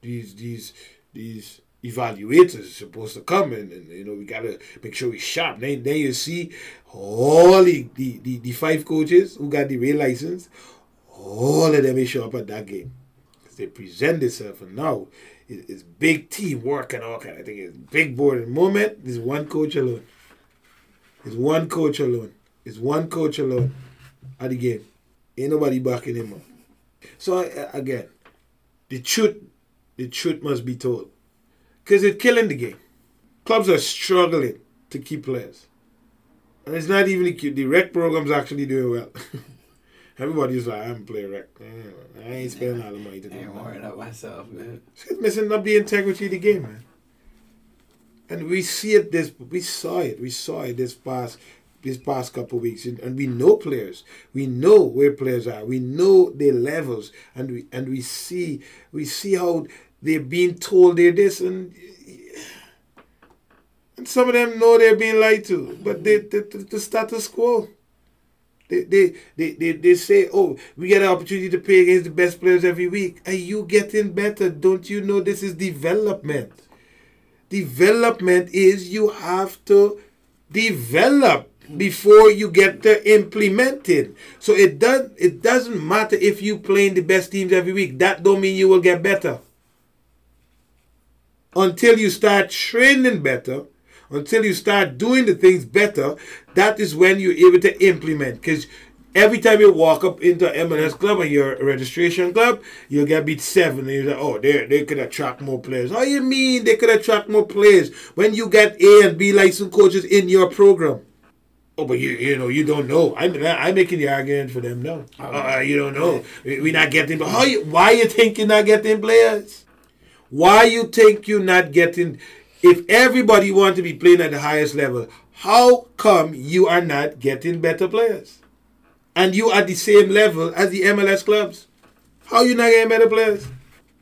Speaker 1: these these these evaluators supposed to come and, and you know we gotta make sure we sharp. Then then you see all the, the, the, the five coaches who got the real license, all of them will show up at that game. They present themselves and now it- it's big team work and all kind of thing. It's big board. The moment, there's one coach alone. It's one coach alone. It's one coach alone at the game. Ain't nobody backing him up. So again, the truth, the truth must be told, because it's killing the game. Clubs are struggling to keep players, and it's not even the, the rec program's actually doing well. Everybody's like, I'm playing rec. I ain't spending all the money to do that.
Speaker 2: worried up myself, man.
Speaker 1: It's messing up the integrity of the game, man. And we see it this we saw it. We saw it this past this past couple of weeks. And, and we know players. We know where players are. We know their levels. And we and we see we see how they're being told they're this and and some of them know they're being lied to. But they, the, the, the status quo. They, they, they, they, they say, oh, we get an opportunity to play against the best players every week. Are you getting better? Don't you know this is development? Development is you have to develop before you get to implement it. So it does it doesn't matter if you playing the best teams every week. That don't mean you will get better. Until you start training better, until you start doing the things better, that is when you're able to implement. Because every time you walk up into an MLS club or your registration club, you'll get beat seven. And you're like, oh, they they could attract more players. How you mean they could attract more players when you get A and B licensed coaches in your program? Oh, but you you know you don't know. I'm I'm making the argument for them now. Uh, you don't know. We- We're not getting. But how you? Why you think you're not getting players? Why you think you're not getting? If everybody want to be playing at the highest level, how come you are not getting better players? And you at the same level as the MLS clubs. How you not getting better players?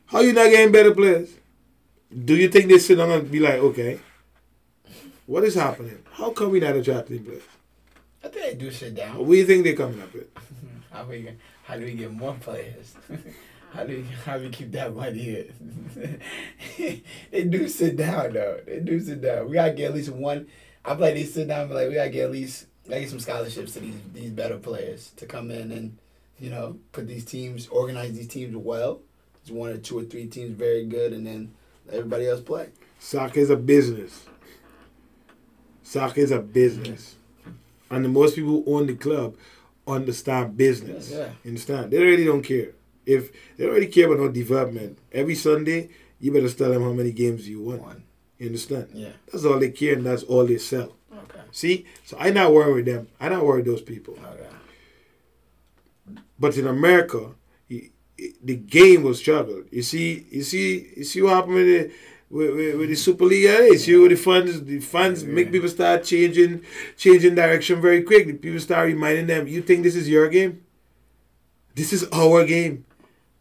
Speaker 1: How you not getting better players? Do you think they sit down and be like, okay, what is happening? How come we not attracting players?
Speaker 2: I think they do sit down.
Speaker 1: What do you think they're coming up with?
Speaker 2: How we how do we get more players? how do you, how do we keep that money in? they do sit down though. They do sit down. We gotta get at least one. I play they sit down, but like we gotta get at least gotta get some scholarships to these these better players to come in and you know put these teams organize these teams well. There's one or two or three teams very good, and then everybody else play.
Speaker 1: Soccer is a business. Soccer is a business. And the most people own the club understand business.
Speaker 2: Yeah, yeah.
Speaker 1: Understand? They really don't care. If they don't really care about no development, every Sunday you better tell them how many games you won.
Speaker 2: One.
Speaker 1: You understand?
Speaker 2: Yeah.
Speaker 1: That's all they care and that's all they sell.
Speaker 2: Okay.
Speaker 1: See? So I not worry with them. I not worry those people.
Speaker 2: Okay.
Speaker 1: But in America, the game was struggled. You see, you see, you see what happened with the with, with, with the Super League. Yeah, you see what the funds, the funds make people start changing, changing direction very quick. The people start reminding them, "You think this is your game? This is our game.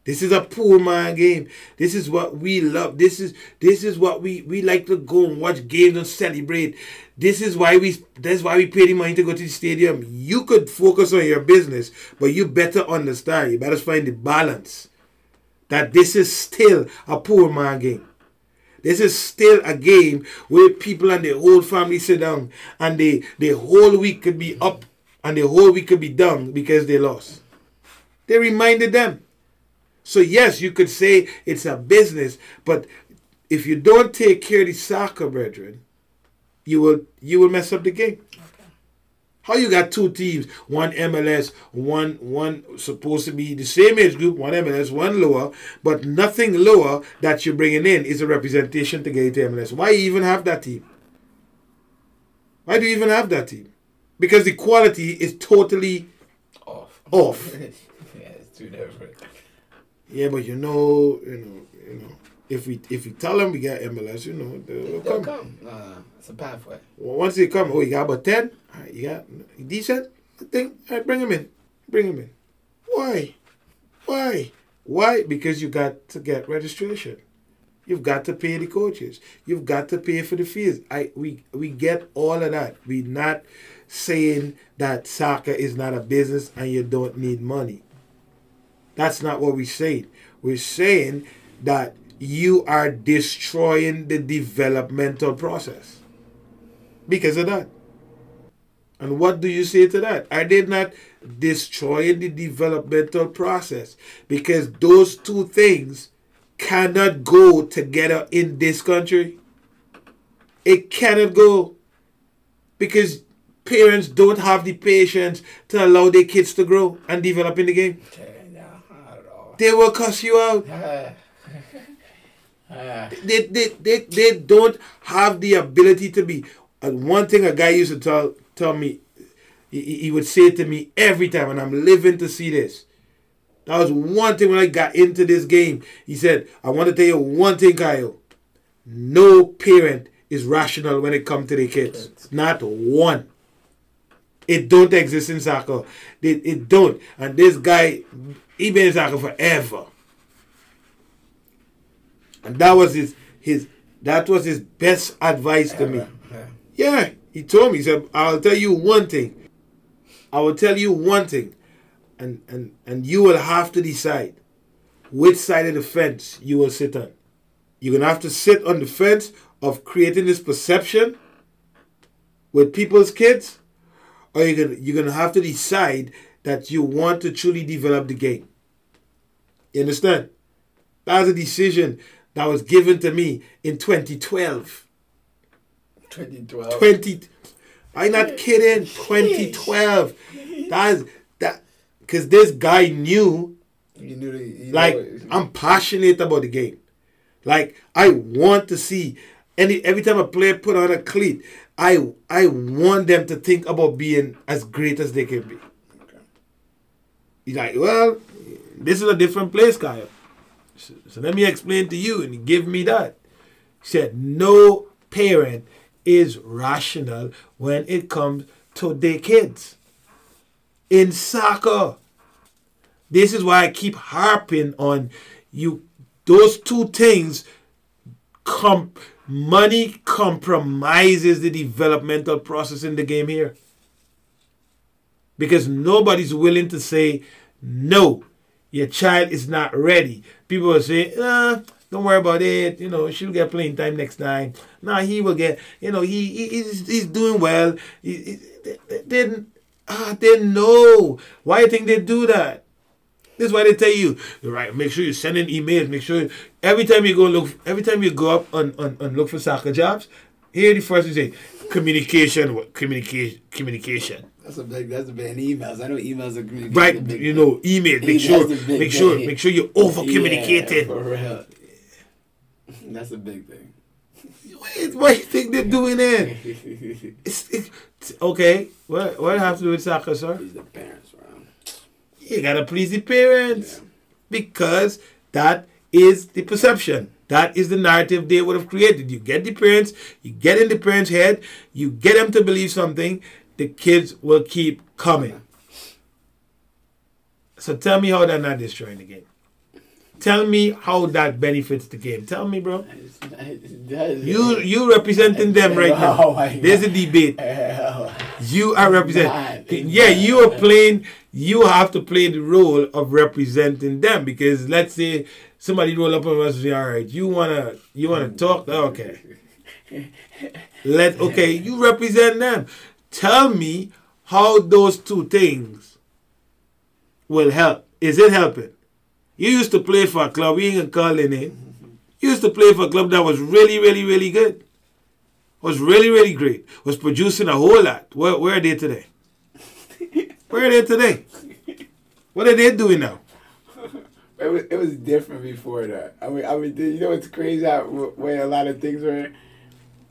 Speaker 1: This is a poor man game. This is what we love. This is this is what we we like to go and watch games and celebrate. This is why we that's why we pay the money to go to the stadium. You could focus on your business, but you better understand. You better find the balance. That this is still a poor man game. This is still a game where people and their whole family sit down and they the whole week could be up and the whole week could be down because they lost. They reminded them. So yes, you could say it's a business, but if you don't take care of the soccer, brethren, you will you will mess up the game. How you got two teams, one MLS, one one supposed to be the same age group, one MLS, one lower, but nothing lower that you're bringing in is a representation to get to MLS. Why even have that team? Why do you even have that team? Because the quality is totally
Speaker 2: Off.
Speaker 1: off.
Speaker 2: yeah, it's too different.
Speaker 1: Yeah, but you know, you know, you know, if we if we tell them we got MLS, you know, they'll,
Speaker 2: They'll
Speaker 1: come.
Speaker 2: come. No, no, it's a pathway.
Speaker 1: Well, once they come, oh, you got about ten. All right, you got decent. I think. All right, bring them in. Bring them in. Why? Why? Why? Because you got to get registration. You've got to pay the coaches. You've got to pay for the fees. I we we get all of that. we not saying that soccer is not a business and you don't need money. That's not what we're saying. We're saying that you are destroying the developmental process because of that. And what do you say to that? Are they not destroying the developmental process? Because those two things cannot go together in this country. It cannot go. Because parents don't have the patience to allow their kids to grow and develop in the game.
Speaker 2: Okay, no, not at all.
Speaker 1: They will cuss you out. They, they, they, they don't have the ability to be. And one thing a guy used to tell tell me, he, he would say to me every time, and I'm living to see this. That was one thing when I got into this game. He said, I want to tell you one thing, Kyle. No parent is rational when it comes to their kids. Not one. It don't exist in soccer. It, it don't. And this guy, he been in soccer forever. And that was his his that was his best advice to me.
Speaker 2: Yeah.
Speaker 1: Yeah, he told me. He said, "I'll tell you one thing. I will tell you one thing, and and and you will have to decide which side of the fence you will sit on. You're gonna have to sit on the fence of creating this perception with people's kids, or you're gonna you're gonna have to decide that you want to truly develop the game. You understand? That was a decision that was given to me in 2012.
Speaker 2: 2012.
Speaker 1: 20 I'm not kidding 2012 that's that because this guy knew
Speaker 2: You knew you
Speaker 1: like
Speaker 2: know,
Speaker 1: I'm passionate about the game like I want to see any every time a player put on a cleat I I want them to think about being as great as they can be. He's like well this is a different place Kyle so, let me explain to you and give me that he said no parent is rational when it comes to their kids. In soccer, this is why I keep harping on you. Those two things, com- money compromises the developmental process in the game here. Because nobody's willing to say, no, your child is not ready. People will say, uh, don't worry about it. You know, she'll get playing time next time. Now he will get. You know, he, he he's, he's doing well. He, he, they, they didn't. Ah, they know. Why you think they do that? This is why they tell you, right? Make sure you send sending emails. Make sure every time you go look, every time you go up and, and, and look for soccer jobs, here the first you say communication, communication, communication.
Speaker 2: That's a big. That's a big. Emails. I know emails are communication.
Speaker 1: Right,
Speaker 2: is a big
Speaker 1: you
Speaker 2: thing.
Speaker 1: know, email. Make sure, make sure,
Speaker 2: thing.
Speaker 1: make sure you're over communicating.
Speaker 2: Yeah, for real. That's a big thing.
Speaker 1: Wait, what you think they're doing there? It's, it's, okay, what what have to do with soccer, sir?
Speaker 2: These the parents around.
Speaker 1: You gotta please the parents
Speaker 2: Yeah.
Speaker 1: because that is the perception. That is the narrative they would have created. You get the parents, you get in the parents' head, you get them to believe something, the kids will keep coming. So tell me how they're not destroying the game. Tell me how that benefits the game. Tell me, bro.
Speaker 4: You
Speaker 1: You you representing them right now.
Speaker 4: Oh
Speaker 1: There's a debate. You are representing. Yeah, you are playing. You have to play the role of representing them because let's say somebody roll up on us and say, "All right, you wanna you wanna talk? Okay, let okay, you represent them. Tell me how those two things will help. Is it helping? You used to play for a club. We ain't gonna call name. You used to play for a club that was really, really, really good was really, really great, was producing a whole lot. Where, where are they today? Where are they today? What are they doing now?
Speaker 2: It was, it was different before that. I mean, I mean, you know what's crazy? How, way a lot of things were,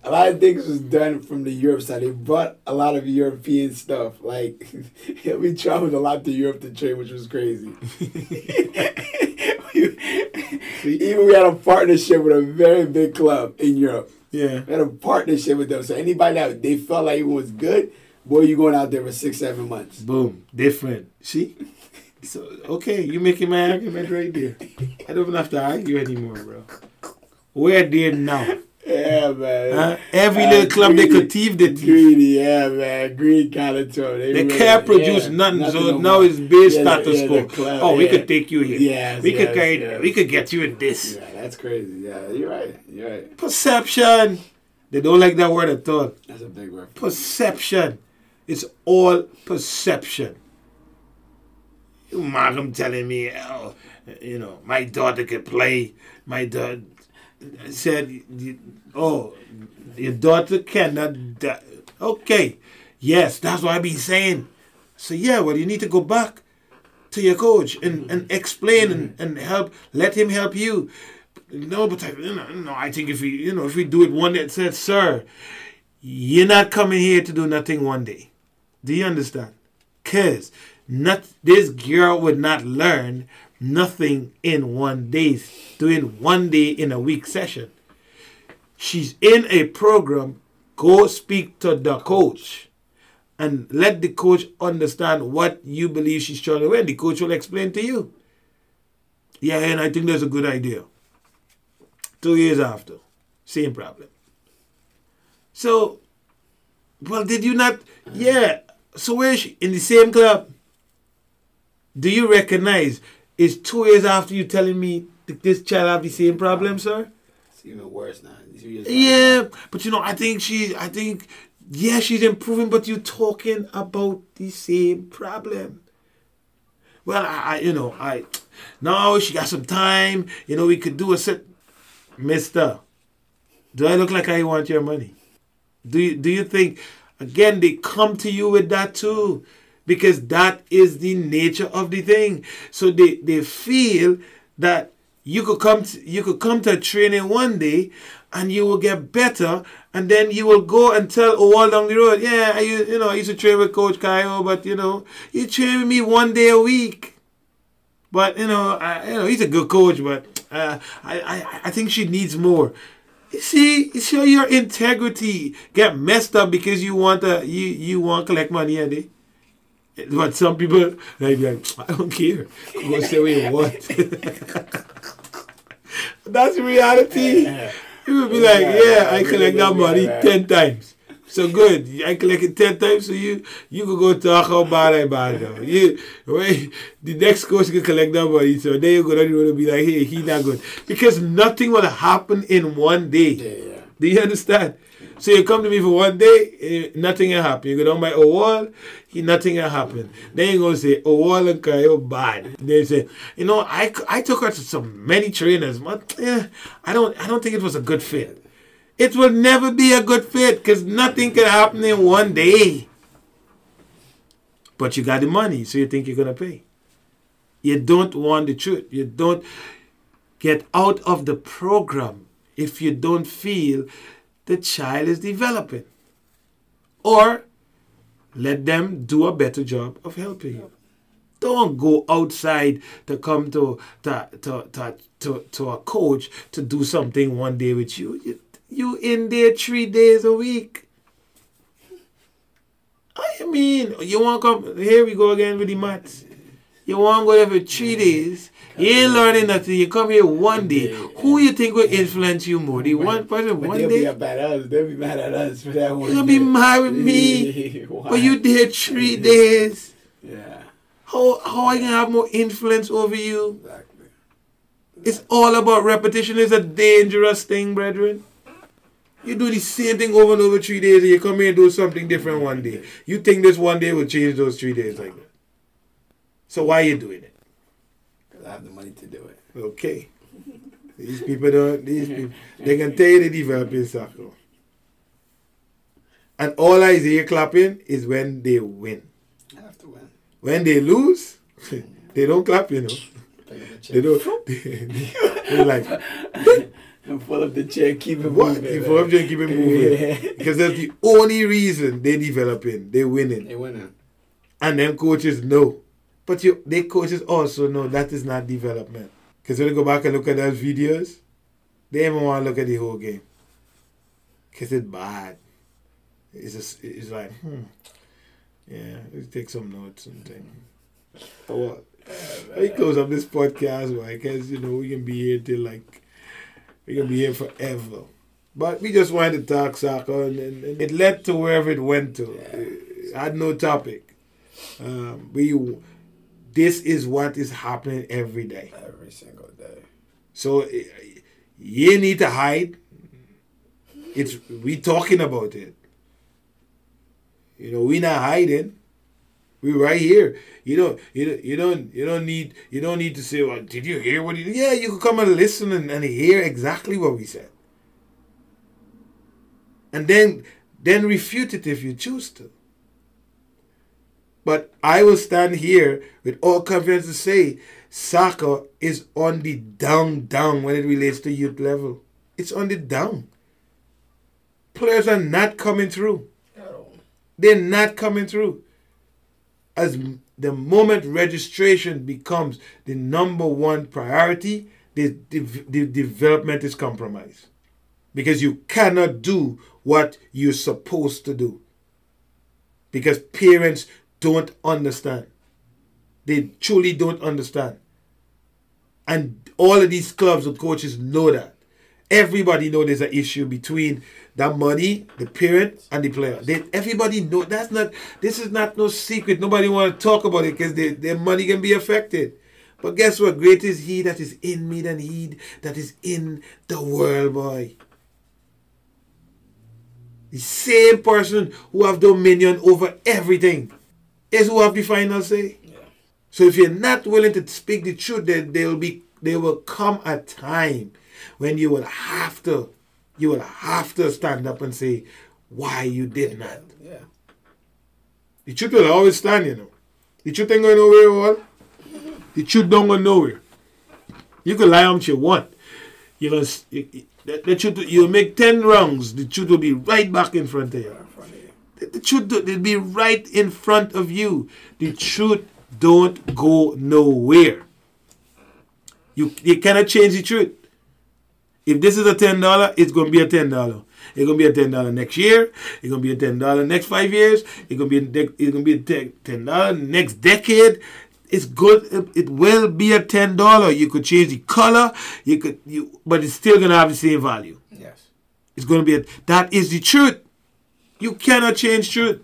Speaker 2: a lot of things was done from the Europe side. They brought a lot of European stuff. Like we traveled a lot to Europe to train, which was crazy. Even we had a partnership with a very big club in Europe.
Speaker 1: Yeah.
Speaker 2: We had a partnership with them. So anybody that they felt like it was good, boy, you going out there for six, seven months.
Speaker 1: Boom. Different. See? So okay, you making my argument right there. I don't even have to argue anymore, bro. We're there now.
Speaker 2: Yeah, man.
Speaker 1: Huh? Every
Speaker 2: Uh,
Speaker 1: little club they could thief the thief.
Speaker 2: Greedy, yeah, man. Greed kind of told.
Speaker 1: They can't produce nothing, so now it's base status quo. oh, we could take you here.
Speaker 2: Yes,
Speaker 1: we could
Speaker 2: yes,
Speaker 1: carry
Speaker 2: yes.
Speaker 1: we could get you in this.
Speaker 2: Yeah, that's crazy. Yeah, you're right. You're right.
Speaker 1: Perception. They don't like that word at all.
Speaker 2: That's a big word.
Speaker 1: perception. It's all perception. Malcolm telling me, oh, you know, my daughter could play. My daughter said, oh, your daughter cannot. Okay, yes, that's what I been saying. So yeah, well, you need to go back to your coach and, and mm-hmm. explain and, mm-hmm. and help. Let him help you. No, but I, you know, no, I think if we, you know, if we do it one day, it said, sir, you're not coming here to do nothing one day. Do you understand? Cause not this girl would not learn nothing in one day, doing one day in a week session. She's in a program. Go speak to the coach and let the coach understand what you believe she's trying to win. The coach will explain to you. Yeah, and I think that's a good idea. Two years after, same problem. So, well, did you not? Yeah. So where is she? In the same club. Do you recognize? It's two years after you telling me this child have the same problem, sir.
Speaker 2: It's even worse now.
Speaker 1: Yeah, but you know, I think she, I think, yeah, she's improving, but you're talking about the same problem. Well, I, I you know, I, no, she got some time. You know, we could do a set, Mister. Do I look like I want your money? Do you, do you think, again, they come to you with that too? Because that is the nature of the thing. So they, they feel that you could come to, you could come to a training one day and you will get better and then you will go and tell all down the road, yeah, I u- you know, I used to train with Coach Kyle, but you know, you train with me one day a week. But you know, I, you know, he's a good coach, but uh, I, I, I think she needs more. You see, you see your integrity get messed up because you want to, you, you want collect money, a. But some people like, like I don't care. Go say what you want. That's reality. You would be like, yeah, I collect that money ten times. So good. I collect it ten times, so you you could go talk how bad I bad now. You wait, the next coach can collect that money, so then you're gonna to be like, hey, he not good. Because nothing will happen in one day.
Speaker 2: Yeah, yeah.
Speaker 1: Do you understand? So you come to me for one day, eh, nothing will happen. You go down by Awal, nothing will happen. Then you go say, oh, wall and Kayo bad. They say, you know, I, I took her to some many trainers, but eh, I don't I don't think it was a good fit. It will never be a good fit because nothing can happen in one day. But you got the money, so you think you're gonna pay. You don't want the truth. You don't get out of the program if you don't feel the child is developing. Or let them do a better job of helping you. Don't go outside to come to to, to, to, to, a coach to do something one day with you. You, you in there three days a week. I mean, you want to come? Here we go again with the. You want to go there for three days. You ain't learning nothing. You come here one day. Who you think will influence you more? The one person
Speaker 2: But
Speaker 1: one
Speaker 2: they'll be
Speaker 1: day?
Speaker 2: mad at us. They'll be mad at us for that one.
Speaker 1: You gonna be mad with me? But you did three days.
Speaker 2: Yeah,
Speaker 1: How how I can have more influence over you?
Speaker 2: exactly.
Speaker 1: It's all about repetition. It's a dangerous thing, brethren. You do the same thing over and over three days, and you come here and do something different one day. You think this one day will change those three days like that? So why are you doing it?
Speaker 2: I have the money to do it.
Speaker 1: Okay. These people don't. These people they can tell you they developing soccer. And all I hear clapping is when they win.
Speaker 2: I have to win.
Speaker 1: When they lose, they don't clap. You know,
Speaker 2: the
Speaker 1: they don't. They, are like
Speaker 2: And pull up the chair, keep it
Speaker 1: what?
Speaker 2: moving.
Speaker 1: If I'm just keep it moving because that's the only reason they're developing. They're winning,
Speaker 2: They're winning.
Speaker 1: and then coaches know. But you, they coaches also know that is not development. Because when you go back and look at those videos, they even want to look at the whole game. Because it's bad. It's just, it's like, hmm. Yeah, let's take some notes and things. But what? Me close up this podcast, right? Because, you know, we can be here till like, we can be here forever. But we just wanted to talk soccer, and, and, and it led to wherever it went to. It had no topic. Um, we, this is what is happening every day.
Speaker 2: Every single day.
Speaker 1: So you need to hide. It's we talking about it. You know, we not hiding. We right here. You don't you don't you don't you don't need you don't need to say, well, did you hear what he Yeah, you can come and listen and, and hear exactly what we said. And then then refute it if you choose to. But I will stand here with all confidence to say soccer is on the down down when it relates to youth level. It's on the down. Players are not coming through. They're not coming through. As the moment registration becomes the number one priority, the, the, the development is compromised. Because you cannot do what you're supposed to do. Because parents don't understand. They truly don't understand. And all of these clubs and coaches know that. Everybody know there's an issue between that money, the parent, and the player. They, everybody know that's not. This is not no secret. Nobody want to talk about it because their money can be affected. But guess what? Great is He that is in me than He that is in the world, boy. The same person who have dominion over everything is who have the final say. So if you're not willing to speak the truth, then there will be there will come a time when you will have to you will have to stand up and say why you did not.
Speaker 2: Yeah.
Speaker 1: The truth will always stand, you know. The truth ain't going nowhere, all. The truth don't go nowhere. You can lie how much you want. You know, you- you- the, the truth, you'll make 10 rounds, the truth will be right back in front of you.
Speaker 2: In front of you.
Speaker 1: The, truth will be right in front of you. The truth don't go nowhere. You, you cannot change the truth. If this is a ten dollar, it's gonna be a ten dollar. It's gonna be a ten dollar next year. It's gonna be a ten dollar next five years. It's gonna be a it's gonna be a ten dollar next decade. It's good. It, it will be a ten dollar. You could change the color. You could you, but it's still gonna have the same value.
Speaker 2: Yes.
Speaker 1: It's gonna be a. That is the truth. You cannot change truth.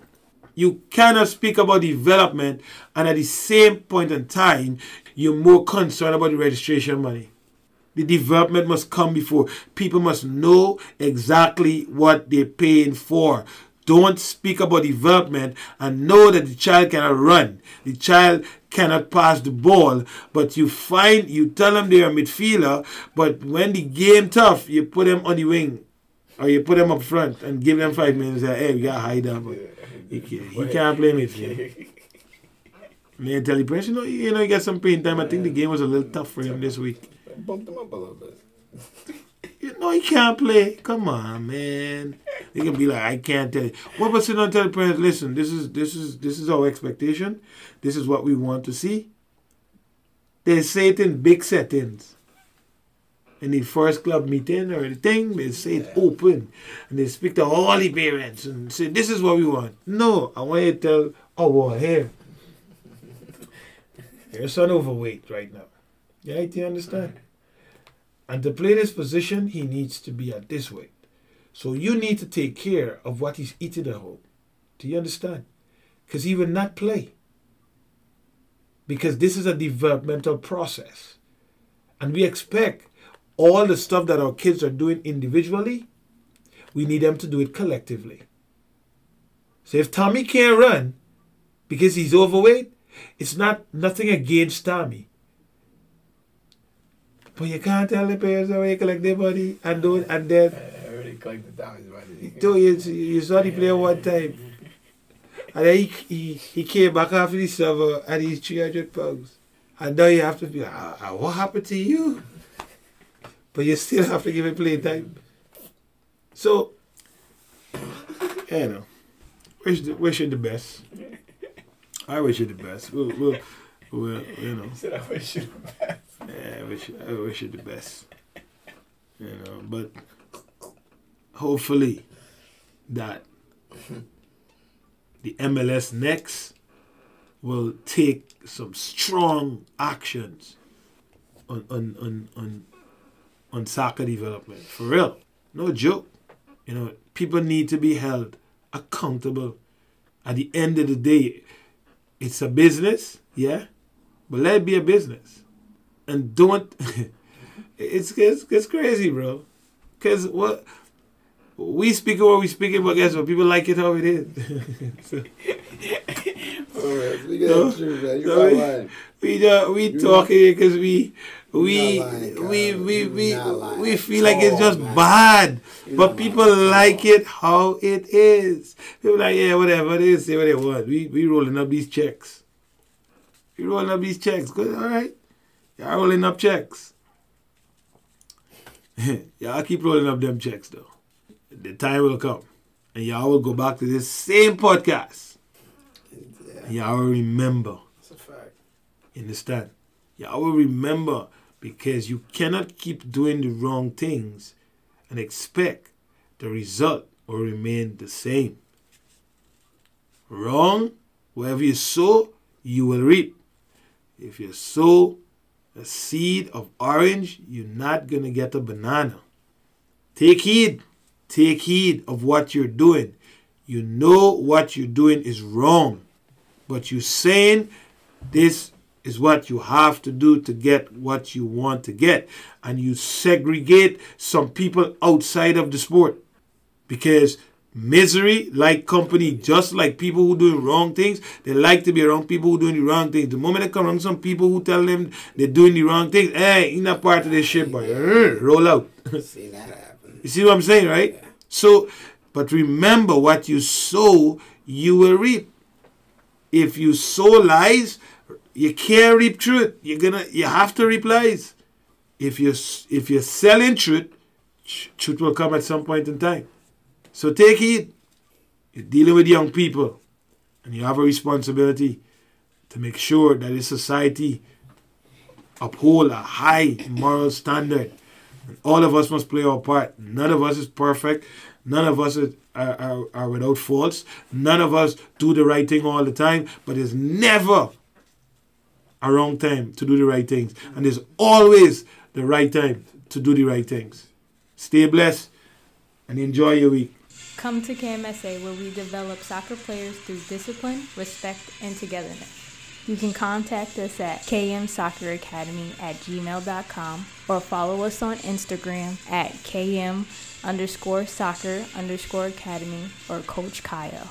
Speaker 1: You cannot speak about development and at the same point in time, you're more concerned about the registration money. The development must come before. People must know exactly what they're paying for. Don't speak about development and know that the child cannot run. The child cannot pass the ball. But you find, you tell them they're a midfielder, but when the game tough, you put them on the wing or you put them up front and give them five minutes. Say, hey, we got to hide them. But he, can't, he can't play midfield. Man, tell you, Prince, you know, you know, he got some pain time. I think the game was a little tough for him this week.
Speaker 2: Bumped them up a little bit.
Speaker 1: You know he can't play. Come on, man. They can be like, I can't tell you. What about sitting on tell the parents, listen, this is this is this is our expectation. This is what we want to see. They say it in big settings. In the first club meeting or the thing, they say it open. And they speak to all the parents and say, This is what we want. No, I want you to tell our hair. Your son overweight right now. Yeah, do you understand? And to play this position, he needs to be at this weight. So you need to take care of what he's eating at home. Do you understand? Because he will not play. Because this is a developmental process. And we expect all the stuff that our kids are doing individually, we need them to do it collectively. So if Tommy can't run because he's overweight, it's not nothing against Tommy. But you can't tell the players how you collect their body and do it and then
Speaker 2: I already collected Tommy's money.
Speaker 1: do you, you saw the player one time. And then he, he, he came back after the summer and he's 300 pounds. And now you have to be like, "Ah, ah, what happened to you? But you still have to give it play time. So, eh, you know, wish, the, wish you the best. I wish you the best. We'll, we'll, we'll you know.
Speaker 2: Said, I wish you the best.
Speaker 1: Yeah, I wish I wish you the best. You know, but hopefully that the MLS next will take some strong actions on on on on, on soccer development. For real. No joke. You know, people need to be held accountable. At the end of the day, it's a business, yeah, but let it be a business and don't. it's, it's it's crazy, bro. Cause what we speaking what we speaking, but guess what? People like it how it is. so,
Speaker 2: Oh, we get
Speaker 1: No.
Speaker 2: that true, man.
Speaker 1: No,
Speaker 2: You're
Speaker 1: we- we uh, we
Speaker 2: You're
Speaker 1: talking here because we we
Speaker 2: lying,
Speaker 1: we we we we feel like it's just
Speaker 2: man.
Speaker 1: bad,
Speaker 2: You're
Speaker 1: but people
Speaker 2: lying
Speaker 1: like it how it is. People like yeah, whatever they say what they want. We we rolling up these checks. We rolling up these checks. Good, all right. Y'all rolling up checks. y'all keep rolling up them checks though. The time will come, and y'all will go back to this same podcast. Y'all will remember.
Speaker 2: That's a fact.
Speaker 1: Understand? Y'all will remember because you cannot keep doing the wrong things and expect the result will remain the same. Wrong, wherever you sow, you will reap. If you sow a seed of orange, you're not going to get a banana. Take heed. Take heed of what you're doing. You know what you're doing is wrong, but you're saying this is what you have to do to get what you want to get. And you segregate some people outside of the sport. Because misery like company just like people who doing wrong things they like to be around people who doing the wrong things. The moment they come around some people who tell them they're doing the wrong things hey you're not part of this shit boy roll out.
Speaker 2: Happen.
Speaker 1: you see what i'm saying right? So but remember what you sow you will reap if you sow lies you can't reap truth you're gonna you have to reap lies if you if you're selling truth truth will come at some point in time so take heed. You're dealing with young people, and you have a responsibility to make sure that this society uphold a high moral standard. And all of us must play our part. None of us is perfect. None of us is, are, are, are without faults. None of us do the right thing all the time. But there's never a wrong time to do the right things. And there's always the right time to do the right things. Stay blessed and enjoy your week.
Speaker 3: Come to KMSA where we develop soccer players through discipline, respect, and togetherness. You can contact us at kmsocceracademy at gmail.com or follow us on Instagram at km underscore soccer underscore academy or Coach Kyle.